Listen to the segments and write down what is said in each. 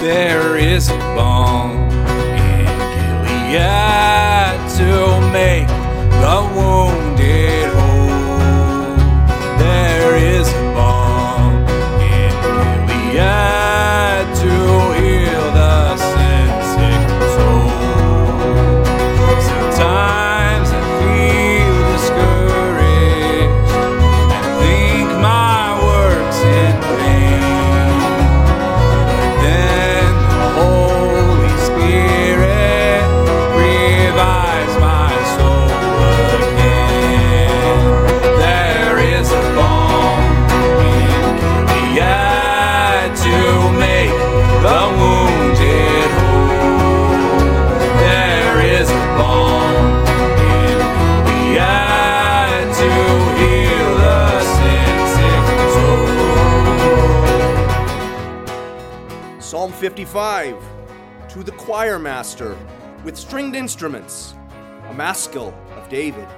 There is a balm in Gilead to make the wounded 55 to the choir master with stringed instruments, a maskil of David.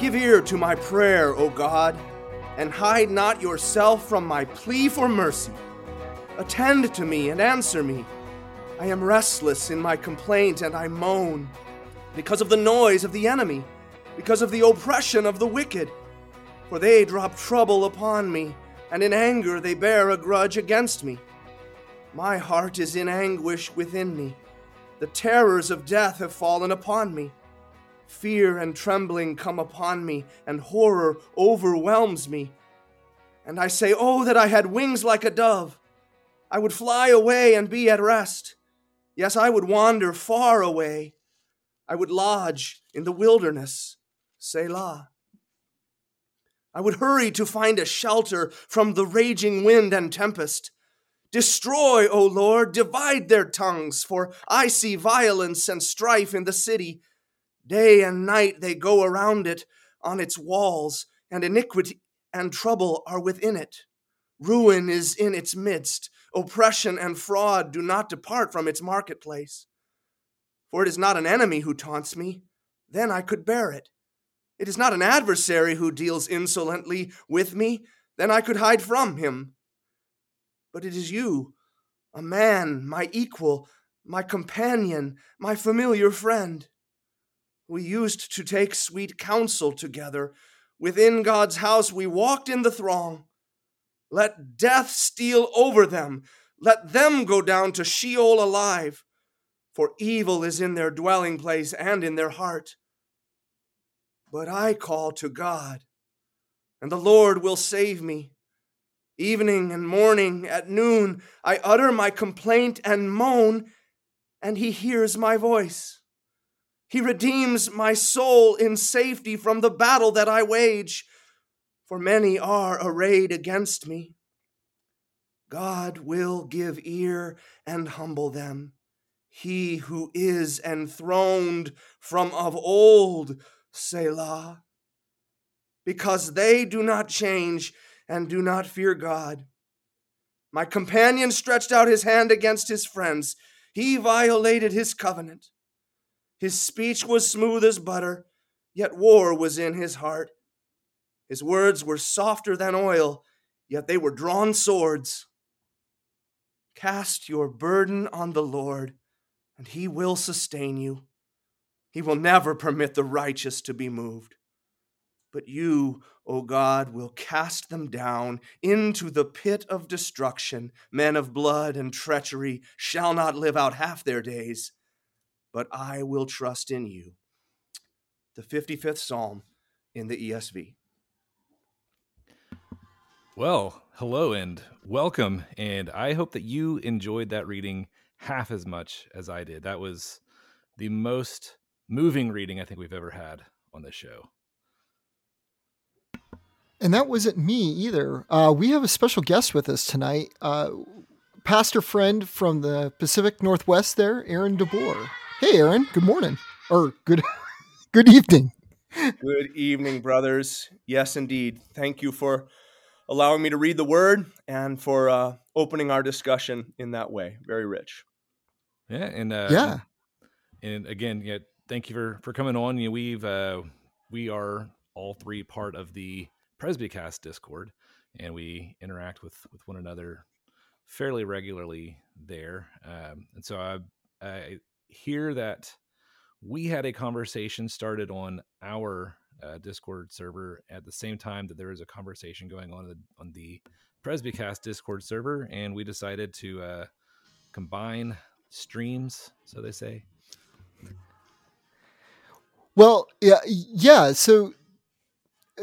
Give ear to my prayer, O God, and hide not yourself from my plea for mercy. Attend to me and answer me. I am restless in my complaint and I moan because of the noise of the enemy, because of the oppression of the wicked. For they drop trouble upon me, and in anger they bear a grudge against me. My heart is in anguish within me. The terrors of death have fallen upon me. Fear and trembling come upon me, and horror overwhelms me. And I say, Oh, that I had wings like a dove! I would fly away and be at rest. Yes, I would wander far away. I would lodge in the wilderness. Selah. I would hurry to find a shelter from the raging wind and tempest. Destroy, O Lord, divide their tongues, for I see violence and strife in the city. Day and night they go around it on its walls, and iniquity and trouble are within it. Ruin is in its midst. Oppression and fraud do not depart from its marketplace. For it is not an enemy who taunts me, then I could bear it. It is not an adversary who deals insolently with me, then I could hide from him. But it is you, a man, my equal, my companion, my familiar friend. We used to take sweet counsel together. Within God's house we walked in the throng. Let death steal over them. Let them go down to Sheol alive. For evil is in their dwelling place and in their heart. But I call to God, and the Lord will save me. Evening and morning, at noon, I utter my complaint and moan, and he hears my voice. He redeems my soul in safety from the battle that I wage, for many are arrayed against me. God will give ear and humble them. He who is enthroned from of old, Selah. Because they do not change and do not fear God. My companion stretched out his hand against his friends. He violated his covenant. His speech was smooth as butter, yet war was in his heart. His words were softer than oil, yet they were drawn swords. Cast your burden on the Lord, and he will sustain you. He will never permit the righteous to be moved. But you, O God, will cast them down into the pit of destruction. Men of blood and treachery shall not live out half their days, but I will trust in you. The 55th Psalm in the ESV. Well, hello and welcome. And I hope that you enjoyed that reading half as much as I did. That was the most moving reading I think we've ever had on this show. And that wasn't me either. Uh, we have a special guest with us tonight. Uh, pastor friend from the Pacific Northwest there, Aaron DeBoer. Hey, Aaron. Good morning. Or good good evening. Good evening, brothers. Yes, indeed. Thank you for allowing me to read the word and for uh, opening our discussion in that way. Very rich. Yeah, and uh, Yeah. and again, yeah, thank you for for coming on. You know, we've uh, we are all three part of the Presbycast Discord, and we interact with with one another fairly regularly there, um, and so I, I hear that we had a conversation started on our uh, Discord server at the same time that there was a conversation going on the, on the Presbycast Discord server, and we decided to uh, combine streams, so they say. Well, yeah, yeah. So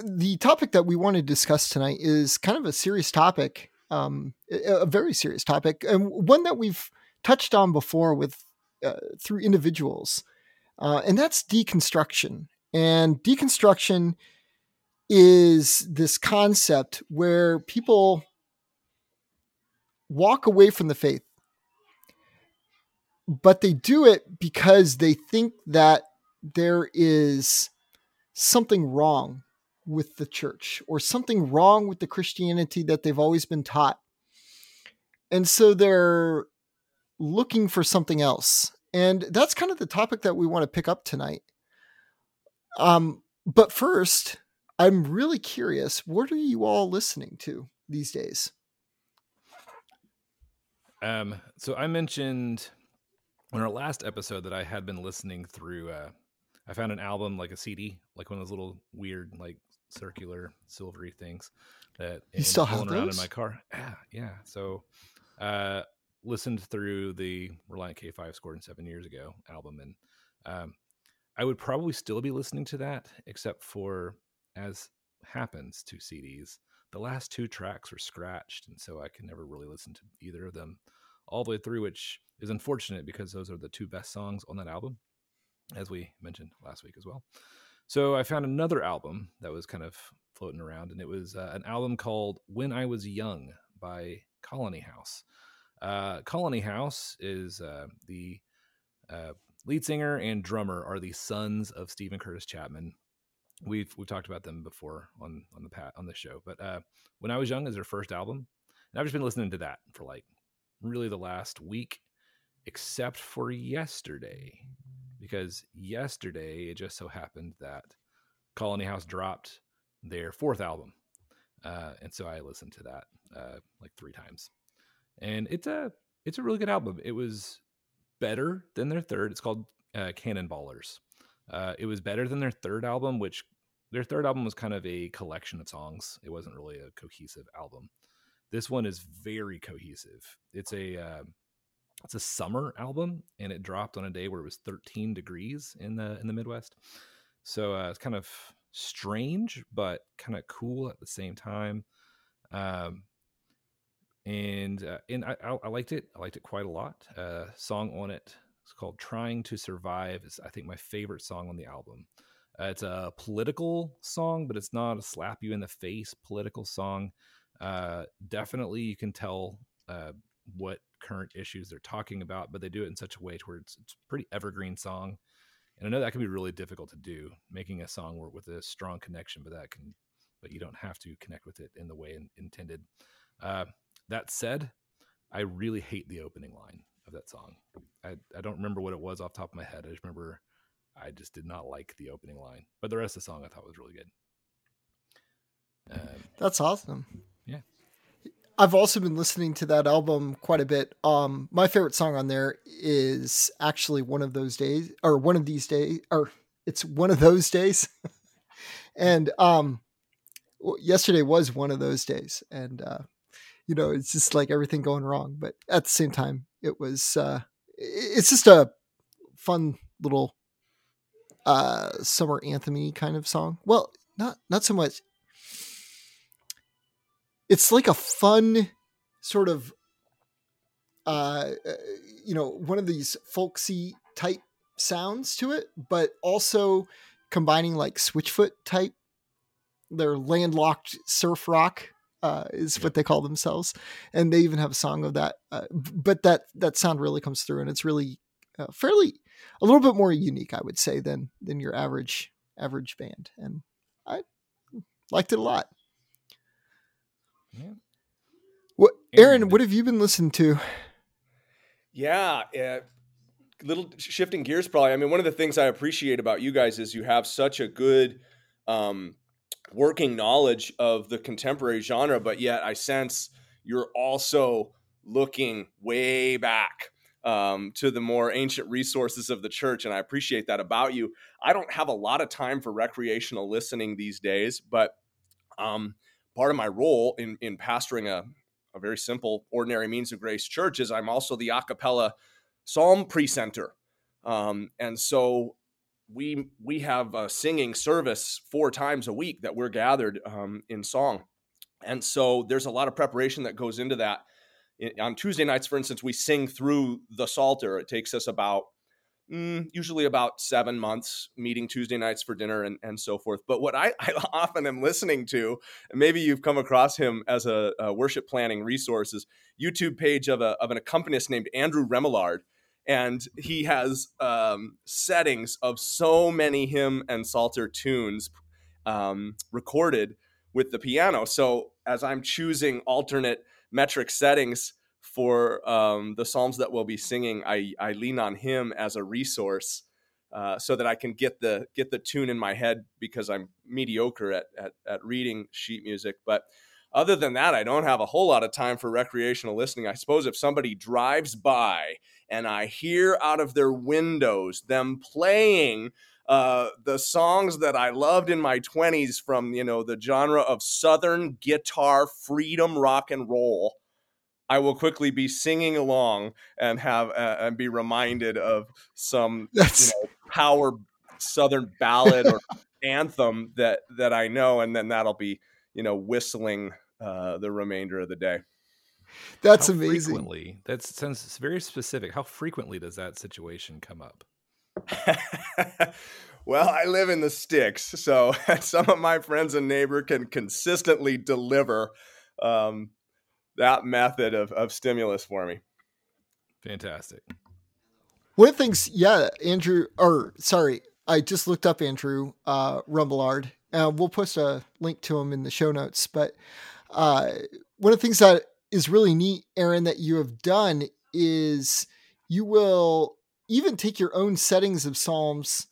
the topic that we want to discuss tonight is kind of a serious topic, um, a very serious topic, and one that we've touched on before with uh, through individuals, uh, and that's deconstruction. And deconstruction is this concept where people walk away from the faith, but they do it because they think that there is something wrong with the church or something wrong with the Christianity that they've always been taught. And so they're looking for something else. And that's kind of the topic that we want to pick up tonight. Um, but first, I'm really curious what are you all listening to these days? Um, so I mentioned on our last episode that I had been listening through uh, I found an album like a CD, like one of those little weird, like circular, silvery things that you still have around in my car. Yeah, yeah. So, uh, listened through the Relient K Five Score and seven years ago album, and um, I would probably still be listening to that, except for as happens to CDs, the last two tracks were scratched, and so I can never really listen to either of them all the way through, which is unfortunate because those are the two best songs on that album as we mentioned last week as well. So I found another album that was kind of floating around, and it was uh, an album called When I Was Young by Colony House. Uh, Colony House is uh, the uh, lead singer and drummer are the sons of Steven Curtis Chapman. We've we've talked about them before on on the pat on the show, but uh, when I was young is their first album, and I've just been listening to that for like really the last week, except for yesterday because yesterday it just so happened that Colony House dropped their fourth album, uh, and so I listened to that uh, like three times, and it's a it's a really good album. It was better than their third. It's called uh, Cannonballers. Uh, it was better than their third album, which their third album was kind of a collection of songs. It wasn't really a cohesive album. This one is very cohesive. It's a uh, it's a summer album and it dropped on a day where it was 13 degrees in the in the midwest. So uh, it's kind of strange but kind of cool at the same time. Um, and uh, and I, I, liked it. I liked it quite a lot. Uh, song on it it's called trying to survive is i think my favorite song on the album. Uh, it's a political song but it's not a slap you in the face political song. Uh, definitely you can tell uh, what current issues they're talking about, but they do it in such a way to where it's, it's a pretty evergreen song. And I know that can be really difficult to do, making a song work with a strong connection, but that can, but you don't have to connect with it in the way in, intended. Uh, that said, I really hate the opening line of that song. I, I don't remember what it was off top of my head. I just remember I just did not like the opening line, but the rest of the song I thought was really good. Um, That's awesome. Yeah. I've also been listening to that album quite a bit. Um, my favorite song on there is actually one of those days, or one of these days, or it's one of those days. and um, yesterday was one of those days, and uh, you know, it's just like everything going wrong. But at the same time, it was uh, it's just a fun little uh, summer anthemy kind of song. Well, not not so much it's like a fun sort of uh, uh you know one of these folksy type sounds to it but also combining like switchfoot type their landlocked surf rock uh, is what they call themselves. And they even have a song of that uh, but that that sound really comes through and it's really uh, fairly a little bit more unique i would say than than your average average band. And i liked it a lot yeah. What, Aaron? What have you been listening to? Yeah, uh, little shifting gears. Probably. I mean, one of the things I appreciate about you guys is you have such a good um, working knowledge of the contemporary genre, but yet I sense you're also looking way back um, to the more ancient resources of the church. And I appreciate that about you. I don't have a lot of time for recreational listening these days, but um, part of my role in, in pastoring a, a very simple, ordinary means of grace church is I'm also the a cappella psalm presenter. Um, and so we we have a singing service four times a week that we're gathered um, in song. And so there's a lot of preparation that goes into that. On tuesday nights for instance we sing through the psalter. It takes us about mm, usually about seven months meeting tuesday nights for dinner and, and so forth but what I, I often am listening to maybe you've come across him as a, a worship planning resources youtube page of, a, of an accompanist named andrew remillard and he has um, settings of so many hymn and psalter tunes um, recorded with the piano. So as I'm choosing alternate metric settings for um, the psalms that we'll be singing, I, I lean on him as a resource uh, so that I can get the get the tune in my head because I'm mediocre at, at, at reading sheet music, but other than that, I don't have a whole lot of time for recreational listening. I suppose if somebody drives by and I hear out of their windows them playing uh, the songs that I loved in my 20s from, you know, the genre of Southern guitar freedom rock and roll, I will quickly be singing along and have uh, and be reminded of some you know, power Southern ballad or anthem that that I know, and then that'll be you know whistling uh, the remainder of the day. That's How amazing. Frequently, that sounds very specific. How frequently does that situation come up? well, I live in the sticks, so some of my friends and neighbor can consistently deliver um, that method of, of stimulus for me. Fantastic. One of the things, yeah, Andrew, or sorry, I just looked up Andrew uh, Remillard. Uh, we'll post a link to him in the show notes. But uh, one of the things that is really neat, Aaron, that you have done is you will even take your own settings of Psalms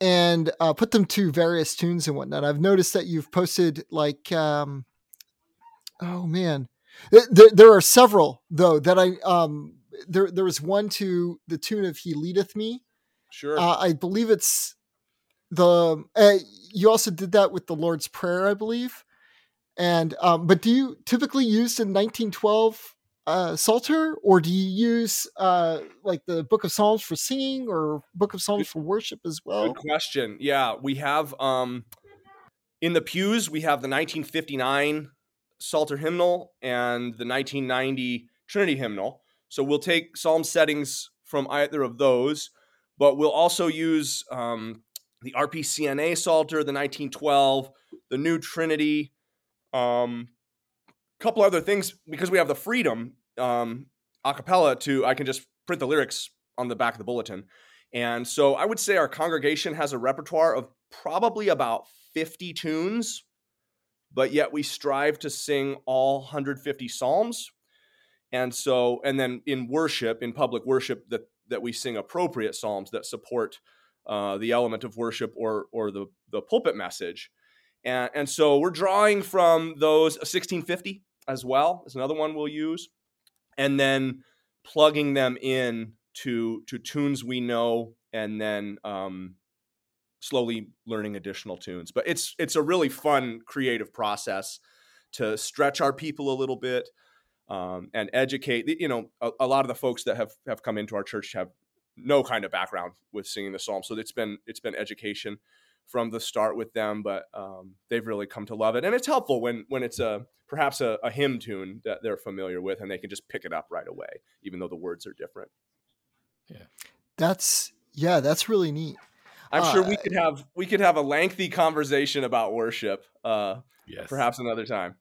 and uh, put them to various tunes and whatnot. I've noticed that you've posted like, um, oh man, there, there are several though that I um there there was one to the tune of "He Leadeth Me." Sure, uh, I believe it's the. Uh, you also did that with the Lord's Prayer, I believe. And um, but do you typically use in 1912 uh, Psalter, or do you use uh, like the Book of Psalms for singing, or Book of Psalms for worship as well? Good question. Yeah, we have um, in the pews we have the 1959 Psalter hymnal and the 1990 Trinity hymnal. So we'll take Psalm settings from either of those, but we'll also use um, the RPCNA Psalter, the 1912, the New Trinity, um, couple other things because we have the freedom um, a cappella to I can just print the lyrics on the back of the bulletin. And so I would say our congregation has a repertoire of probably about 50 tunes, but yet we strive to sing all 150 psalms. And so, and then in worship, in public worship, that that we sing appropriate psalms that support uh, the element of worship or or the the pulpit message. And, and so we're drawing from those 1650 as well is another one we'll use, and then plugging them in to to tunes we know, and then um, slowly learning additional tunes. But it's it's a really fun creative process to stretch our people a little bit um, and educate. You know, a, a, lot of the folks that have have come into our church have no kind of background with singing the psalm, so it's been it's been education from the start with them, but um, they've really come to love it, and it's helpful when when it's a perhaps a, a, hymn tune that they're familiar with, and they can just pick it up right away, even though the words are different. Yeah, that's yeah, that's really neat. I'm uh, sure we could have we could have a lengthy conversation about worship. Uh, yes. perhaps another time.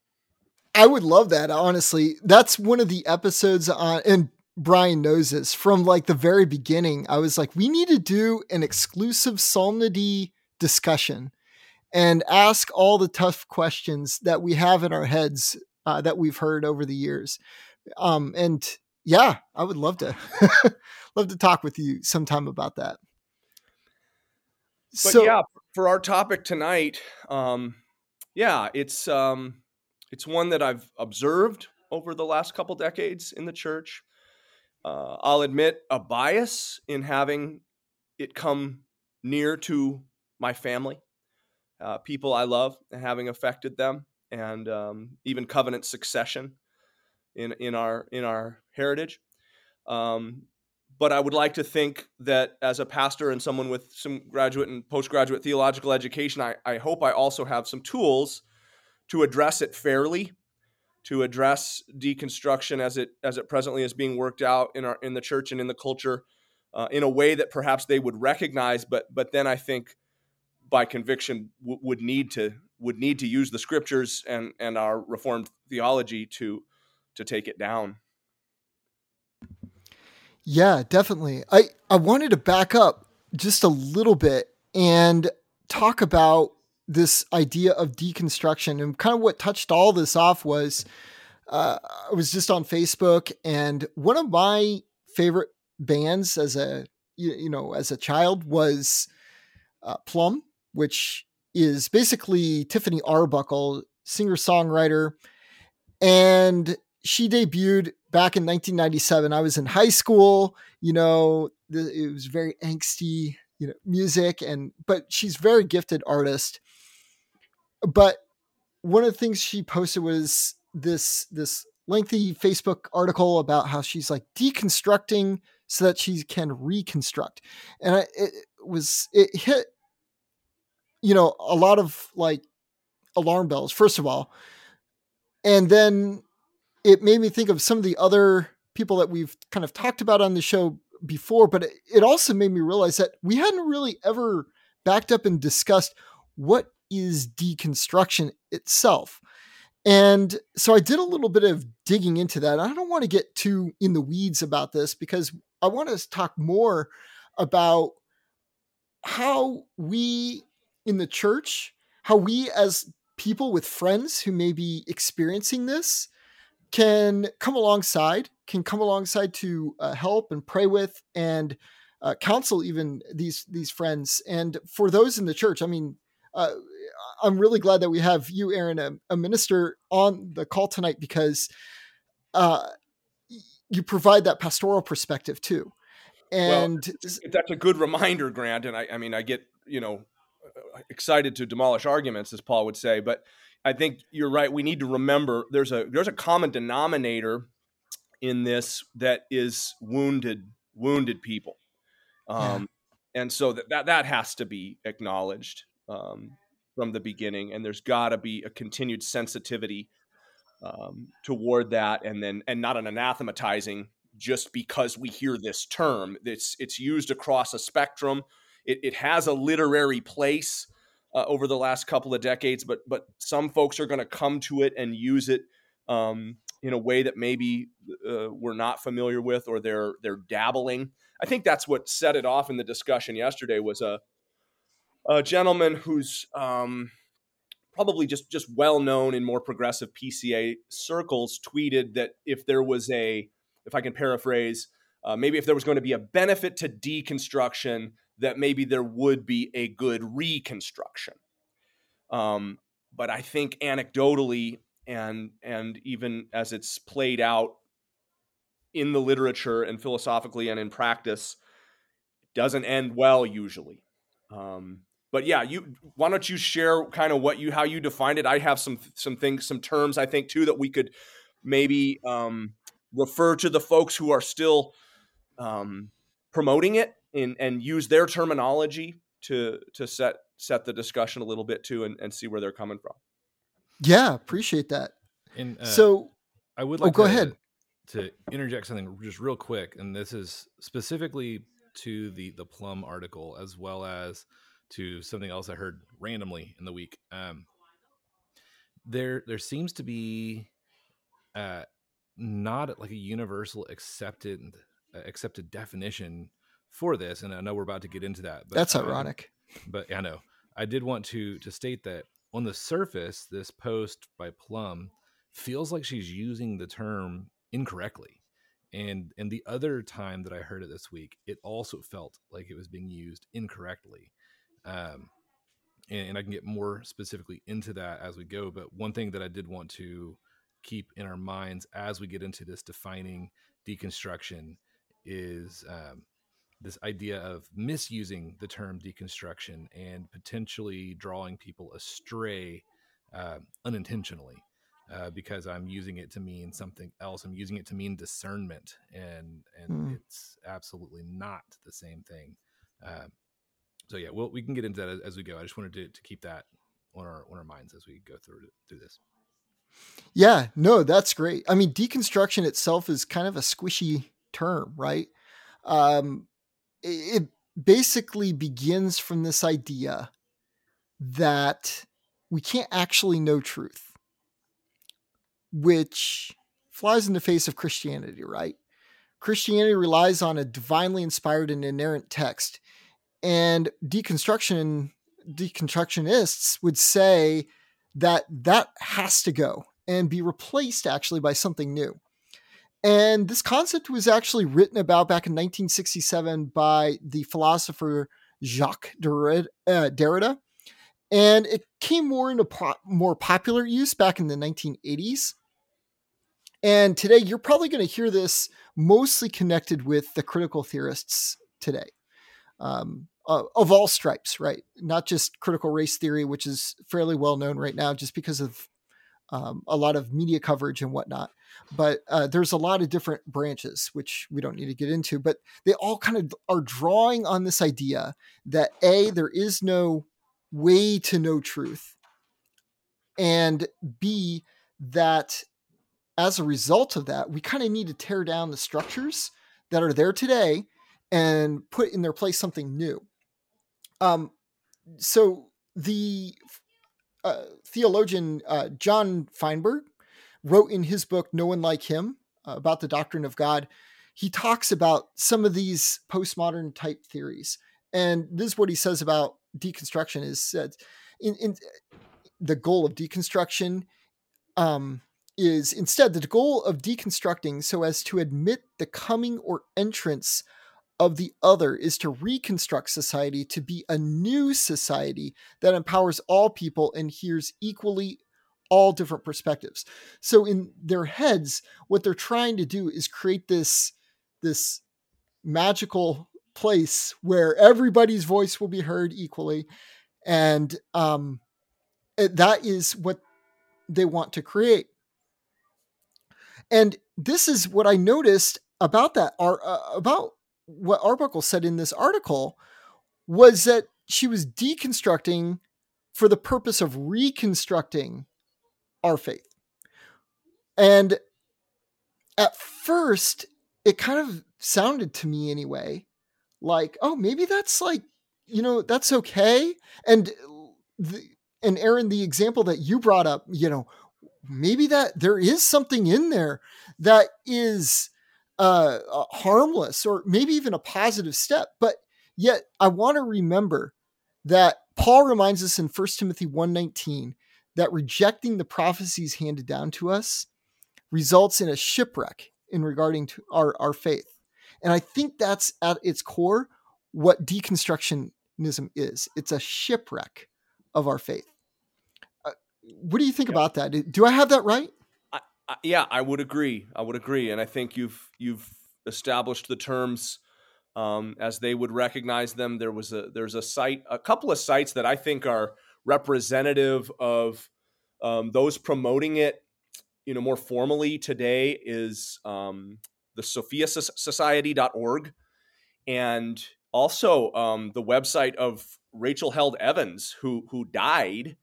I would love that. Honestly, that's one of the episodes on and. Brian knows this from like the very beginning. I was like, we need to do an exclusive psalmody discussion and ask all the tough questions that we have in our heads uh, that we've heard over the years. Um, and yeah, I would love to love to talk with you sometime about that. But so, yeah, for our topic tonight, um, yeah, it's um, it's one that I've observed over the last couple decades in the church. Uh, I'll admit a bias in having it come near to my family, uh, people I love, and having affected them, and um, even covenant succession in in our in our heritage. Um, but I would like to think that as a pastor and someone with some graduate and postgraduate theological education, I, I hope I also have some tools to address it fairly, to address deconstruction as it as it presently is being worked out in our in the church and in the culture, uh, in a way that perhaps they would recognize. But but then I think by conviction w- would need to would need to use the scriptures and and our reformed theology to to take it down. Yeah, definitely. I, I wanted to back up just a little bit and talk about this idea of deconstruction and kind of what touched all this off was uh, I was just on Facebook and one of my favorite bands as a you, know as a child was uh, Plum, which is basically Tiffany Arbuckle, singer songwriter, and she debuted back in 1997. I was in high school. You know, it was very angsty, you know, music, and but she's very gifted artist. But one of the things she posted was this this lengthy Facebook article about how she's like deconstructing so that she can reconstruct, and I, it was it hit, you know, a lot of like alarm bells. First of all, and then it made me think of some of the other people that we've kind of talked about on the show before, but it also made me realize that we hadn't really ever backed up and discussed what is deconstruction itself. And so I did a little bit of digging into that. I don't want to get too in the weeds about this because I want to talk more about how we in the church, how we as people with friends who may be experiencing this, can come alongside, can come alongside to uh, help and pray with and uh, counsel even these these friends. And for those in the church, I mean, uh, I'm really glad that we have you, Aaron, a, a minister on the call tonight because uh, you provide that pastoral perspective too. And well, that's a good reminder, Grant. And I, I mean, I get you know excited to demolish arguments, as Paul would say, but I think you're right. We need to remember there's a there's a common denominator in this that is wounded wounded people, um, yeah. and so that, that that has to be acknowledged um, from the beginning. And there's got to be a continued sensitivity um, toward that, and then and not an anathematizing just because we hear this term. It's it's used across a spectrum. It, it has a literary place uh, over the last couple of decades, but but some folks are going to come to it and use it um, in a way that maybe uh, we're not familiar with, or they're they're dabbling. I think that's what set it off in the discussion yesterday was a a gentleman who's um, probably just just well known in more progressive PCA circles tweeted that if there was a if I can paraphrase, uh, maybe if there was going to be a benefit to deconstruction, that maybe there would be a good reconstruction. Um, but I think anecdotally and and even as it's played out in the literature and philosophically and in practice, doesn't end well usually. Um, but yeah, you why don't you share kind of what you how you defined it? I have some some things, some terms I think too that we could maybe um, refer to the folks who are still um, promoting it and, and use their terminology to to set set the discussion a little bit too and, and see where they're coming from. Yeah, appreciate that. And uh, so I would oh, like oh, go to, ahead to interject something just real quick, and this is specifically to the the Plum article as well as to something else I heard randomly in the week. Um, there there seems to be uh, not like a universal accepted uh, accepted definition for this, and I know we're about to get into that. But, That's ironic. but I know I did want to to state that on the surface, this post by Plum feels like she's using the term incorrectly. And and the other time that I heard it this week, it also felt like it was being used incorrectly. Um, and, and I can get more specifically into that as we go. But one thing that I did want to keep in our minds as we get into this defining deconstruction is um, this idea of misusing the term deconstruction and potentially drawing people astray uh, unintentionally uh, because I'm using it to mean something else. I'm using it to mean discernment, and and mm. it's absolutely not the same thing. Uh, so yeah, well, we can get into that as, as we go. I just wanted to, to keep that on our on our minds as we go through through this. Yeah, no, that's great. I mean, deconstruction itself is kind of a squishy term, right? Um, it, basically begins from this idea that we can't actually know truth, which flies in the face of Christianity, right? Christianity relies on a divinely inspired and inerrant text. And deconstruction deconstructionists would say that that has to go and be replaced actually by something new. And this concept was actually written about back in 1967 by the philosopher Jacques Derrida, uh, Derrida and it came more into po- more popular use back in the 1980s. And today, you're probably going to hear this mostly connected with the critical theorists today, um, of all stripes, right? Not just critical race theory, which is fairly well known right now, just because of um, a lot of media coverage and whatnot. But uh, there's a lot of different branches, which we don't need to get into. But they all kind of are drawing on this idea that a there is no way to know truth, and b that as a result of that, we kind of need to tear down the structures that are there today and put in their place something new. Um, so the uh, theologian uh, John Feinberg wrote in his book "No One Like Him" uh, about the doctrine of God. He talks about some of these postmodern type theories, and this is what he says about deconstruction: is that in, in the goal of deconstruction um, is instead the goal of deconstructing so as to admit the coming or entrance of the other is to reconstruct society to be a new society that empowers all people and hears equally all different perspectives. So in their heads, what they're trying to do is create this this magical place where everybody's voice will be heard equally, and um, that is what they want to create. And this is what I noticed about that are uh, about what Arbuckle said in this article was that she was deconstructing for the purpose of reconstructing our faith. And at first, it kind of sounded to me anyway like, oh, maybe that's like, you know, that's okay. And the, and Aaron, the example that you brought up, you know, maybe that there is something in there that is uh, uh, harmless or maybe even a positive step. But yet, I want to remember that Paul reminds us in 1 Timothy 1:19 that rejecting the prophecies handed down to us results in a shipwreck in regarding to our, our faith. And I think that's at its core what deconstructionism is. It's a shipwreck of our faith. Uh, what do you think yeah. about that? Do I have that right? Yeah, I would agree. I would agree, and I think you've you've established the terms um, as they would recognize them. There was a there's a site, a couple of sites that I think are representative of um, those promoting it. You know, more formally today is um, the SophiaSociety.org, and also um, the website of Rachel Held Evans, who who died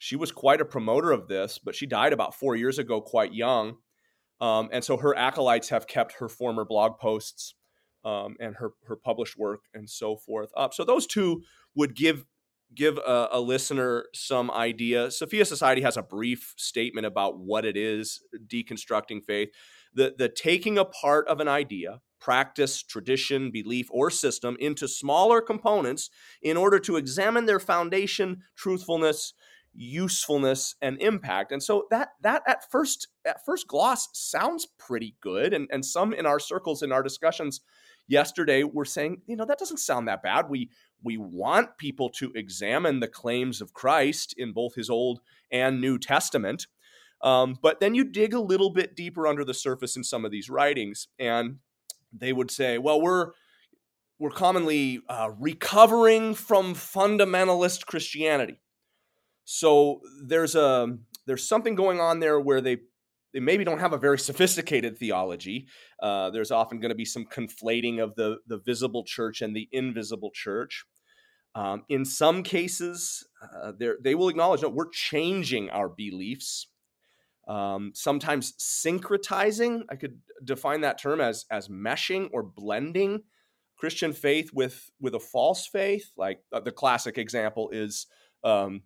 she was quite a promoter of this, but she died about four years ago, quite young. Um, and so her acolytes have kept her former blog posts um, and her her published work and so forth up. So those two would give give a, a, listener some idea. Sophia Society has a brief statement about what it is deconstructing faith. The the taking apart of an idea, practice, tradition, belief, or system into smaller components in order to examine their foundation, truthfulness, usefulness and impact. And so that that at first at first gloss sounds pretty good. And and some in our circles in our discussions yesterday were saying you know that doesn't sound that bad. We we want people to examine the claims of Christ in both his old and new testament. Um, but then you dig a little bit deeper under the surface in some of these writings, and they would say, well, we're we're commonly uh, recovering from fundamentalist Christianity. So there's a there's something going on there where they they maybe don't have a very sophisticated theology. Uh, there's often going to be some conflating of the the visible church and the invisible church. Um, in some cases, uh, they will acknowledge, no, we're changing our beliefs. Um, sometimes syncretizing, I could define that term as as meshing or blending Christian faith with with a false faith. Like uh, the classic example is um,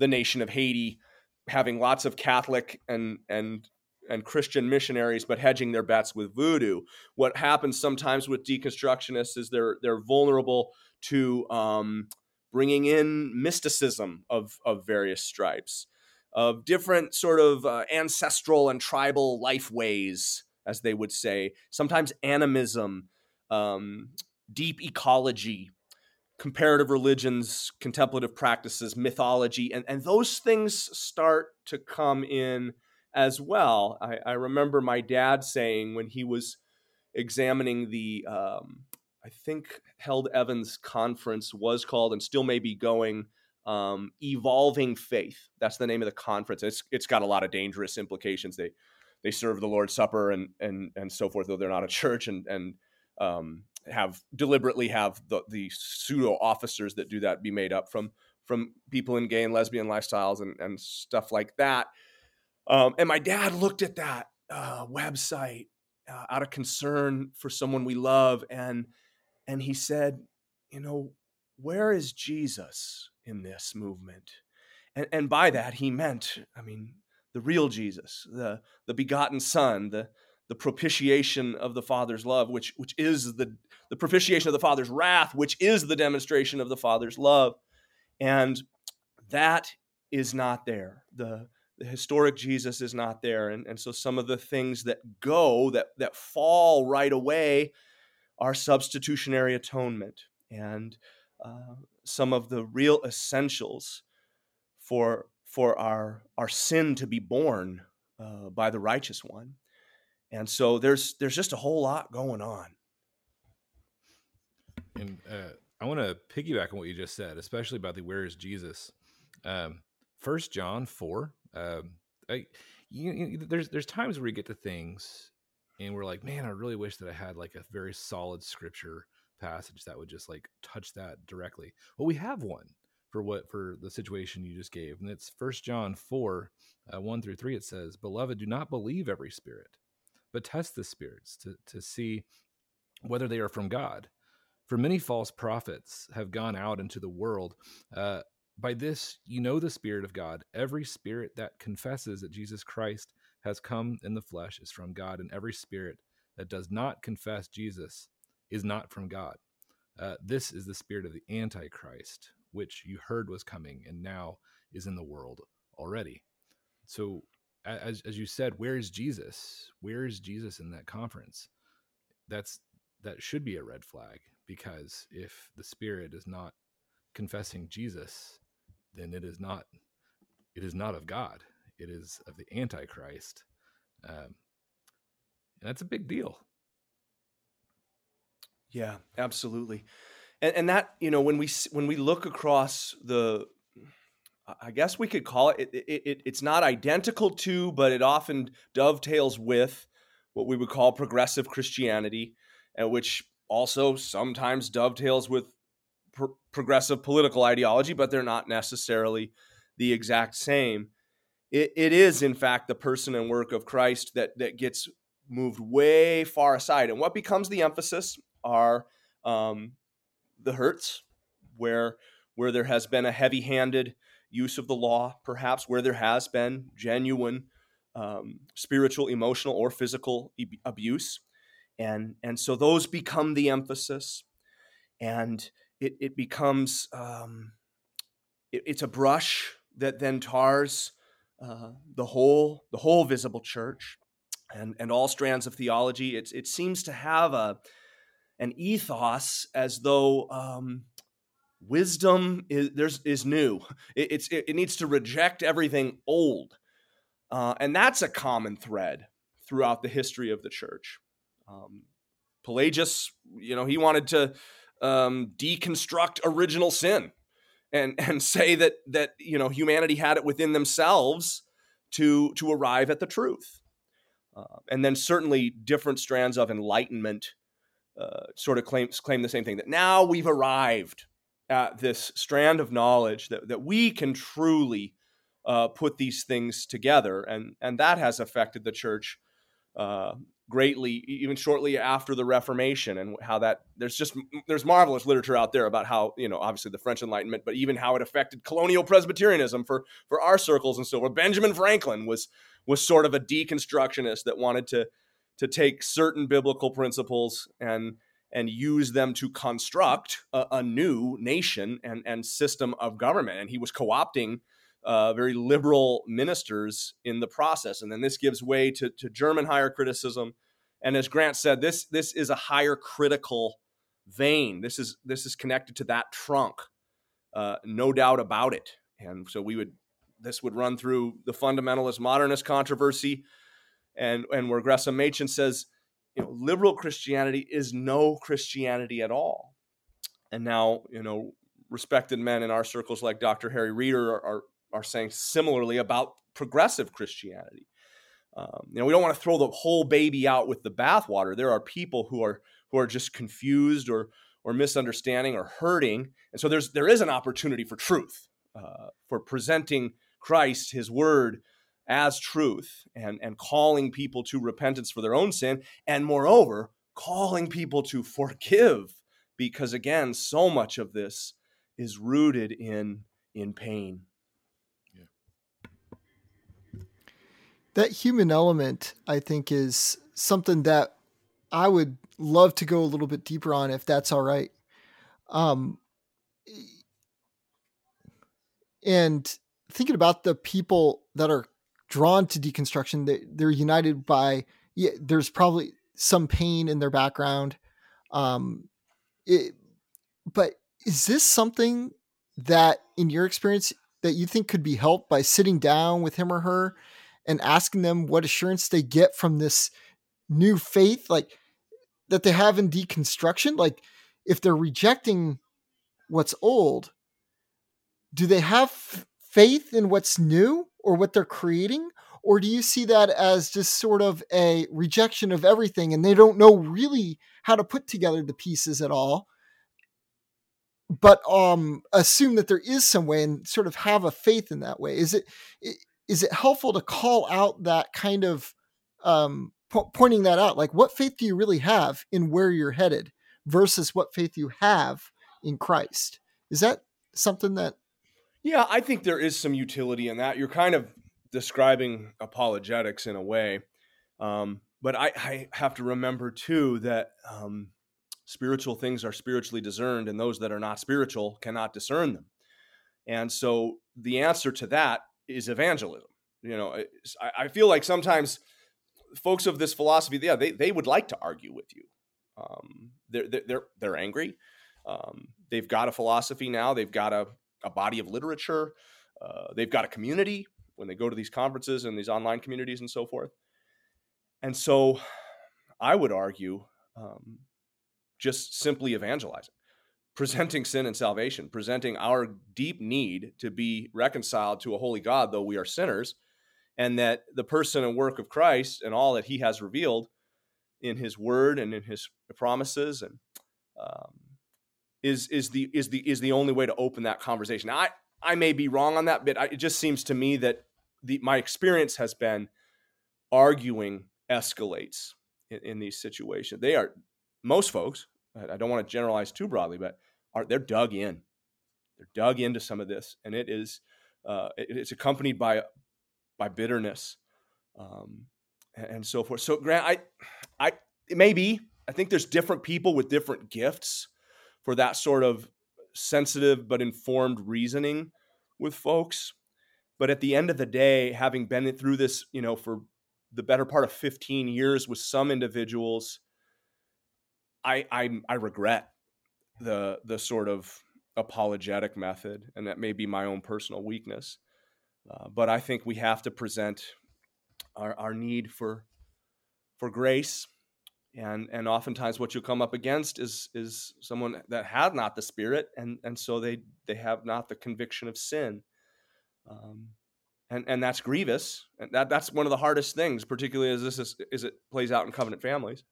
the nation of Haiti having lots of Catholic and and and Christian missionaries, but hedging their bets with voodoo. What happens sometimes with deconstructionists is they're they're vulnerable to um, bringing in mysticism of of various stripes, of different sort of uh, ancestral and tribal life ways, as they would say. Sometimes animism, um, deep ecology, comparative religions, contemplative practices, mythology, and, and those things start to come in as well. I, I remember my dad saying when he was examining the, um, I think Held Evans conference was called and still may be going. Um, evolving faith. That's the name of the conference. It's it's got a lot of dangerous implications. They they serve the Lord's Supper and and and so forth, though they're not a church. And and um, have deliberately have the, the pseudo officers that do that be made up from from people in gay and lesbian lifestyles and, and stuff like that. Um, and my dad looked at that uh, website uh, out of concern for someone we love, and and he said, you know, where is Jesus in this movement? And, and by that he meant, I mean, the real Jesus, the the begotten Son, the the propitiation of the Father's love, which which is the the propitiation of the Father's wrath, which is the demonstration of the Father's love, and that is not there. the The historic Jesus is not there, and and so some of the things that go that that fall right away are substitutionary atonement and uh, some of the real essentials for for our our sin to be borne uh, by the righteous one and so there's there's just a whole lot going on. And uh, i want to piggyback on what you just said especially about the where is jesus? Um, first john 4 um, I, you, you, there's there's times where we get to things and we're like man i really wish that i had like a very solid scripture passage that would just like touch that directly. Well we have one for what for the situation you just gave and it's first john 4 uh, 1 through 3 it says beloved do not believe every spirit but test the spirits to, to see whether they are from God. For many false prophets have gone out into the world. Uh, by this, you know the Spirit of God. Every spirit that confesses that Jesus Christ has come in the flesh is from God, and every spirit that does not confess Jesus is not from God. Uh, this is the spirit of the Antichrist, which you heard was coming and now is in the world already. So as as you said, where is Jesus? Where is Jesus in that conference? That's that should be a red flag because if the spirit is not confessing Jesus, then it is not it is not of God. It is of the Antichrist, um, and that's a big deal. Yeah, absolutely, and, and that you know when we when we look across the I guess we could call it, it, it, it's not identical to, but it often dovetails with what we would call progressive Christianity, and which also sometimes dovetails with pro- progressive political ideology, but they're not necessarily the exact same. It, it is, in fact, the person and work of Christ that that gets moved way far aside, and what becomes the emphasis are um, the hurts, where where there has been a heavy-handed use of the law, perhaps where there has been genuine um, spiritual, emotional, or physical e- abuse. And, and so those become the emphasis. And it, it becomes, um, it, it's a brush that then tars uh, the whole, the whole visible church and, and all strands of theology. It's, it seems to have a, an ethos as though um, wisdom is there's is new it, it's it, it, needs to reject everything old Uh, and that's a common thread throughout the history of the church. Um, Pelagius, you know, he wanted to um, deconstruct original sin and and say that that you know humanity had it within themselves to to arrive at the truth. Uh, and then certainly different strands of enlightenment uh, sort of claim claim the same thing that now we've arrived at this strand of knowledge that, that we can truly uh, put these things together. And and that has affected the church uh, greatly even shortly after the reformation and how that there's just there's marvelous literature out there about how you know obviously the french enlightenment but even how it affected colonial presbyterianism for for our circles and so forth. Benjamin franklin was was sort of a deconstructionist that wanted to to take certain biblical principles and and use them to construct a, a new nation and and system of government and he was co-opting uh, very liberal ministers in the process. And then this gives way to, to German higher criticism. And as Grant said, this this is a higher critical vein. This is this is connected to that trunk, uh, no doubt about it. And so we would this would run through the fundamentalist modernist controversy, and and where Gresham Machen says, you know, liberal Christianity is no Christianity at all. And now, you know, respected men in our circles like Dr. Harry Reeder are, are are saying similarly about progressive Christianity. Um, you know, we don't want to throw the whole baby out with the bathwater. There are people who are who are just confused or or misunderstanding or hurting, and so there's there is an opportunity for truth, uh, for presenting Christ, His Word, as truth, and and calling people to repentance for their own sin, and moreover, calling people to forgive, because again, so much of this is rooted in in pain. that human element, I think, is something that I would love to go a little bit deeper on if that's all right. Um, and thinking about the people that are drawn to deconstruction, they, they're united by, yeah, there's probably some pain in their background. Um, it, but is this something that, in your experience, that you think could be helped by sitting down with him or her and asking them what assurance they get from this new faith like that they have in deconstruction like if they're rejecting what's old do they have faith in what's new or what they're creating? Or do you see that as just sort of a rejection of everything and they don't know really how to put together the pieces at all? But um assume that there is some way and sort of have a faith in that way. Is it is it helpful to call out that kind of um, po- pointing that out? Like what faith do you really have in where you're headed versus what faith you have in christ? Is that something that yeah i think there is some utility in that you're kind of describing apologetics in a way um, but I, I, have to remember too that um, spiritual things are spiritually discerned and those that are not spiritual cannot discern them and so the answer to that is evangelism. You know, I, I feel like sometimes folks of this philosophy, yeah, they, they would like to argue with you. Um, they're, they're, they're angry. Um, they've got a philosophy now. They've got a, a body of literature. Uh, they've got a community when they go to these conferences and these online communities and so forth. And so I would argue um, just simply evangelizing presenting sin and salvation, presenting our deep need to be reconciled to a holy God, though we are sinners, and that the person and work of Christ and all that He has revealed in His Word and in His promises and um, is is the is the is the only way to open that conversation. I I may be wrong on that, but I, it just seems to me that the my experience has been arguing escalates in, in these situations. They are most folks. I don't want to generalize too broadly, but are they're dug in. They're dug into some of this, and it is uh, it, it's accompanied by by bitterness um, and, and so forth. So Grant, I I maybe I think there's different people with different gifts for that sort of sensitive but informed reasoning with folks. But at the end of the day, having been through this, you know, for the better part of 15 years with some individuals, I I, I regret the the sort of apologetic method, and that may be my own personal weakness. Uh, but I think we have to present our, our need for for grace and and oftentimes what you'll come up against is is someone that has not the spirit and and so they they have not the conviction of sin. Um, and and that's grievous and that that's one of the hardest things particularly as this is as it plays out in covenant families.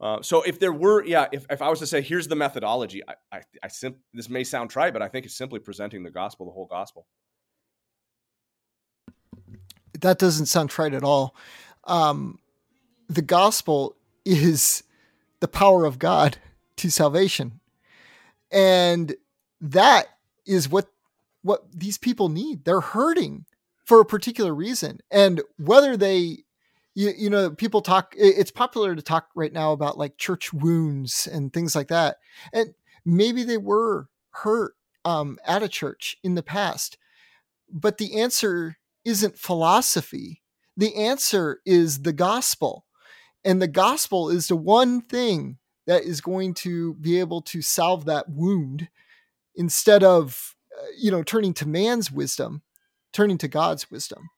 Uh, so if there were yeah if, if i was to say here's the methodology i i, I this may sound trite but i think it's simply presenting the gospel the whole gospel. That doesn't sound trite at all. Um, the gospel is the power of God to salvation. And that is what what these people need. They're hurting for a particular reason. And whether they you, you know people talk it's popular to talk right now about like church wounds and things like that. And maybe they were hurt um, at a church in the past. But the answer isn't philosophy. The answer is the gospel. And the gospel is the one thing that is going to be able to salve that wound instead of, uh, you know, turning to man's wisdom, turning to God's wisdom.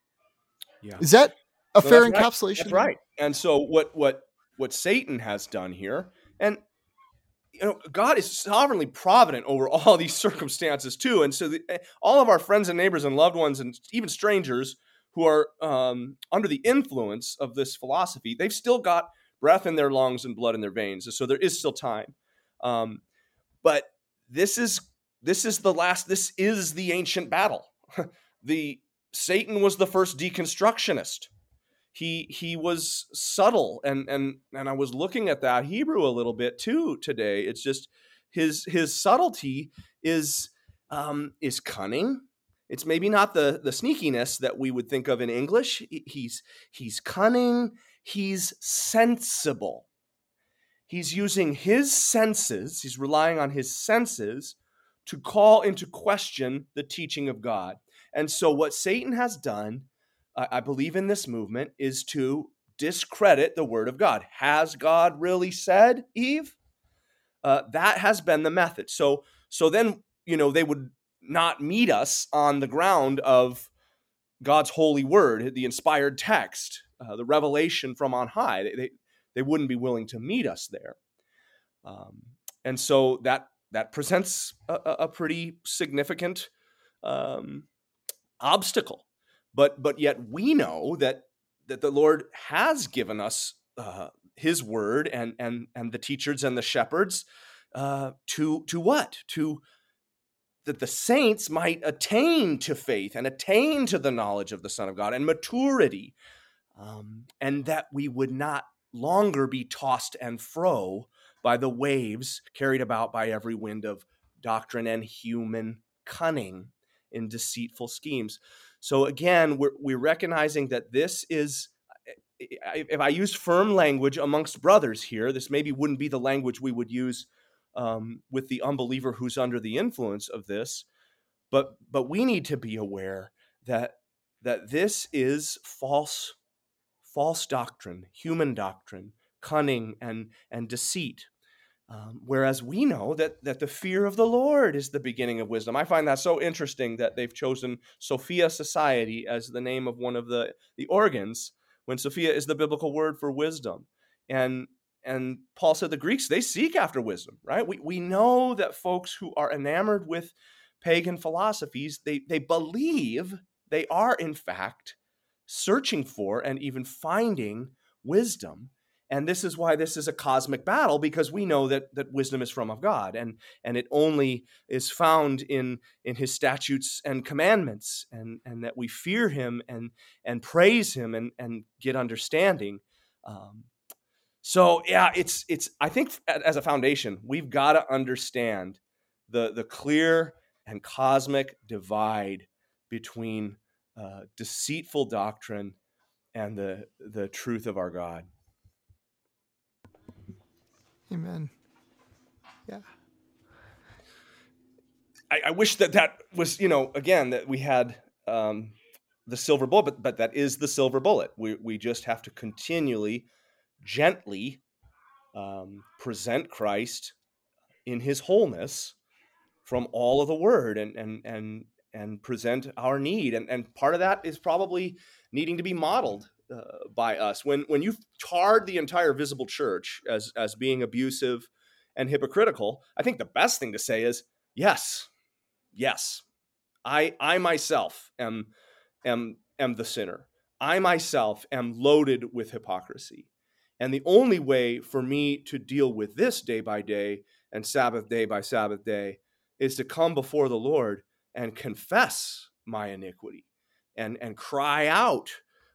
Yeah. Is that a no, fair that's encapsulation? Right. That's right. And so what what what Satan has done here, and you know, God is sovereignly provident over all these circumstances too. And so the, eh, all of our friends and neighbors and loved ones and even strangers who are um, under the influence of this philosophy, they've still got breath in their lungs and blood in their veins. So there is still time. Um, but this is this is the last. This is the ancient battle. the Satan was the first deconstructionist. He he was subtle, and and and I was looking at that Hebrew a little bit too today. It's just his his subtlety is um, is cunning it's maybe not the the sneakiness that we would think of in English. He's he's cunning, he's sensible. He's using his senses, he's relying on his senses to call into question the teaching of God. And so what Satan has done, I believe in this movement, is to discredit the word of God. Has God really said, Eve? Uh, that has been the method. So so then you know they would not meet us on the ground of God's holy word, the inspired text, uh, the revelation from on high. They, they, they, wouldn't be willing to meet us there. Um, and so that that presents a, a pretty significant um, obstacle. But but yet we know that that the Lord has given us uh, His word and and and the teachers and the shepherds uh, to to what to that the saints might attain to faith and attain to the knowledge of the Son of God and maturity, um, and that we would not longer be tossed and fro by the waves carried about by every wind of doctrine and human cunning in deceitful schemes. So again, we're, we're recognizing that this is if I use firm language amongst brothers here, this maybe wouldn't be the language we would use um, with the unbeliever who's under the influence of this. But but we need to be aware that that this is false false doctrine, human doctrine, cunning and and deceit. Um, whereas we know that that the fear of the Lord is the beginning of wisdom. I find that so interesting that they've chosen Sophia Society as the name of one of the the organs when Sophia is the biblical word for wisdom. And and Paul said the Greeks, they seek after wisdom, right? We, we know that folks who are enamored with pagan philosophies, they, they believe they are, in fact, searching for and even finding wisdom. And this is why this is a cosmic battle because we know that, that wisdom is from of God and, and it only is found in, in his statutes and commandments and, and that we fear him and, and praise him and, and get understanding. Um, so yeah, it's it's I think as a foundation, we've got to understand the the clear and cosmic divide between uh, deceitful doctrine and the the truth of our God. Amen. Yeah. I, I wish that that was you know again that we had um, the silver bullet, but but that is the silver bullet. We we just have to continually gently um, present Christ in his wholeness from all of the word and and and and present our need and and part of that is probably needing to be modeled uh, by us. When when you tarred the entire visible church as as being abusive and hypocritical, I think the best thing to say is yes, yes, I I myself am am am the sinner. I myself am loaded with hypocrisy. And the only way for me to deal with this day by day and Sabbath day by Sabbath day is to come before the Lord and confess my iniquity and, and cry out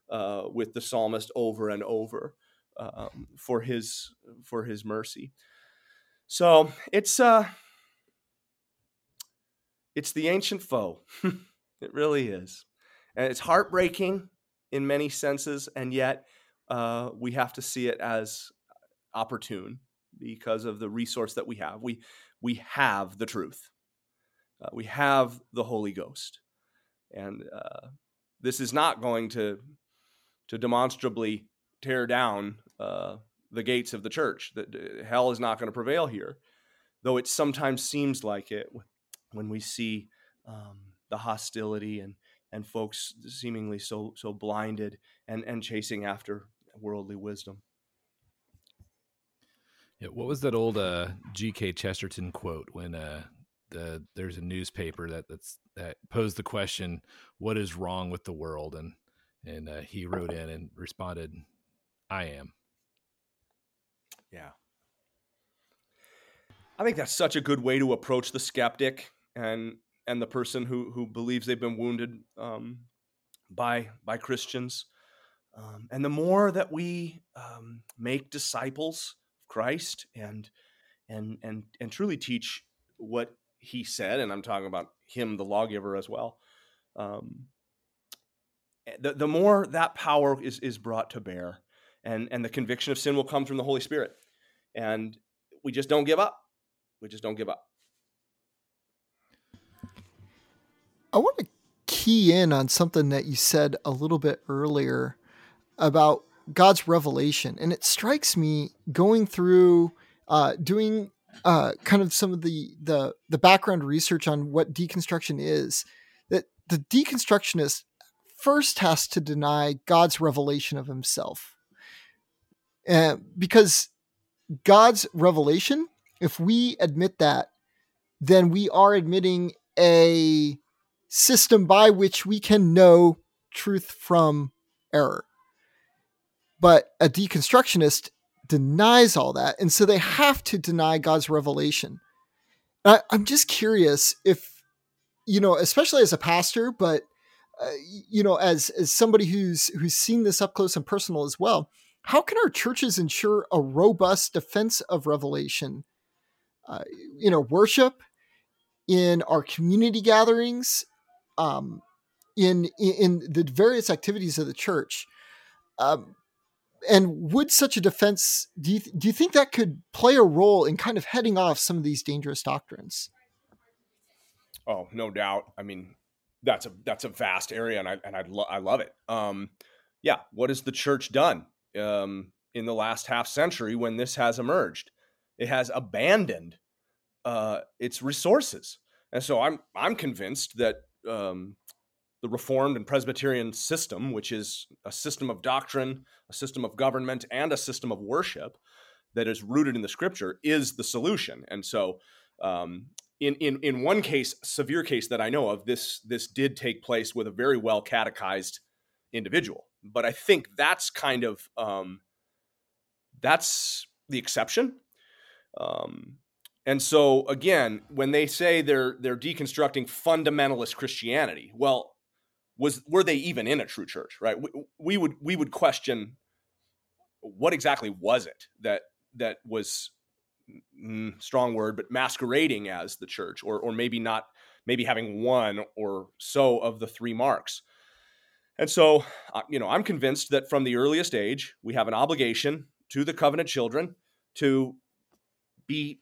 uh, with the psalmist over and over um, for his for his mercy. So it's uh it's the ancient foe. it really is. And it's heartbreaking in many senses, and yet uh, we have to see it as opportune because of the resource that we have. We we have the truth. Uh, we have the Holy Ghost, and uh, this is not going to to demonstrably tear down uh, the gates of the church. That uh, hell is not going to prevail here, though it sometimes seems like it when we see um, the hostility and and folks seemingly so so blinded and and chasing after worldly wisdom. Yeah, what was that old uh, G.K. Chesterton quote when uh, the there's a newspaper that that's that posed the question, "What is wrong with the world?" and and uh, he wrote in and responded, "I am." Yeah, I think that's such a good way to approach the skeptic and and the person who who believes they've been wounded um, by by Christians. Um, and the more that we um, make disciples of Christ and and and and truly teach what He said, and I'm talking about Him, the lawgiver, as well. Um, eh, the the more that power is is brought to bear, and and the conviction of sin will come from the Holy Spirit, and we just don't give up. We just don't give up. I want to key in on something that you said a little bit earlier about God's revelation. And it strikes me going through uh, doing uh, kind of some of the, the the background research on what deconstruction is, that the deconstructionist first has to deny God's revelation of himself. And because God's revelation, if we admit that, then we are admitting a system by which we can know truth from error. But a deconstructionist denies all that. And so they have to deny God's revelation. I, am just curious if, you know, especially as a pastor, but, uh, you know, as, as somebody who's, who's seen this up close and personal as well, how can our churches ensure a robust defense of revelation? Uh, you know, worship in our community gatherings, um, in, in the various activities of the church. Um, and would such a defense do you, do you think that could play a role in kind of heading off some of these dangerous doctrines? Oh, no doubt. I mean, that's a that's a vast area, and I and I, lo- I love it. Um, yeah, what has the church done um, in the last half century when this has emerged? It has abandoned uh, its resources, and so I'm I'm convinced that um, the Reformed and Presbyterian system, which is a system of doctrine, a system of government, and a system of worship that is rooted in the Scripture, is the solution. And so, um, in in in one case, severe case that I know of, this this did take place with a very well catechized individual. But I think that's kind of um, that's the exception. Um, and so again, when they say they're they're deconstructing fundamentalist Christianity, well, was were they even in a true church, right? We, we would we would question what exactly was it that that was mm, strong word, but masquerading as the church, or or maybe not, maybe having one or so of the three marks. And so, uh, you know, I'm convinced that from the earliest age, we have an obligation to the covenant children to be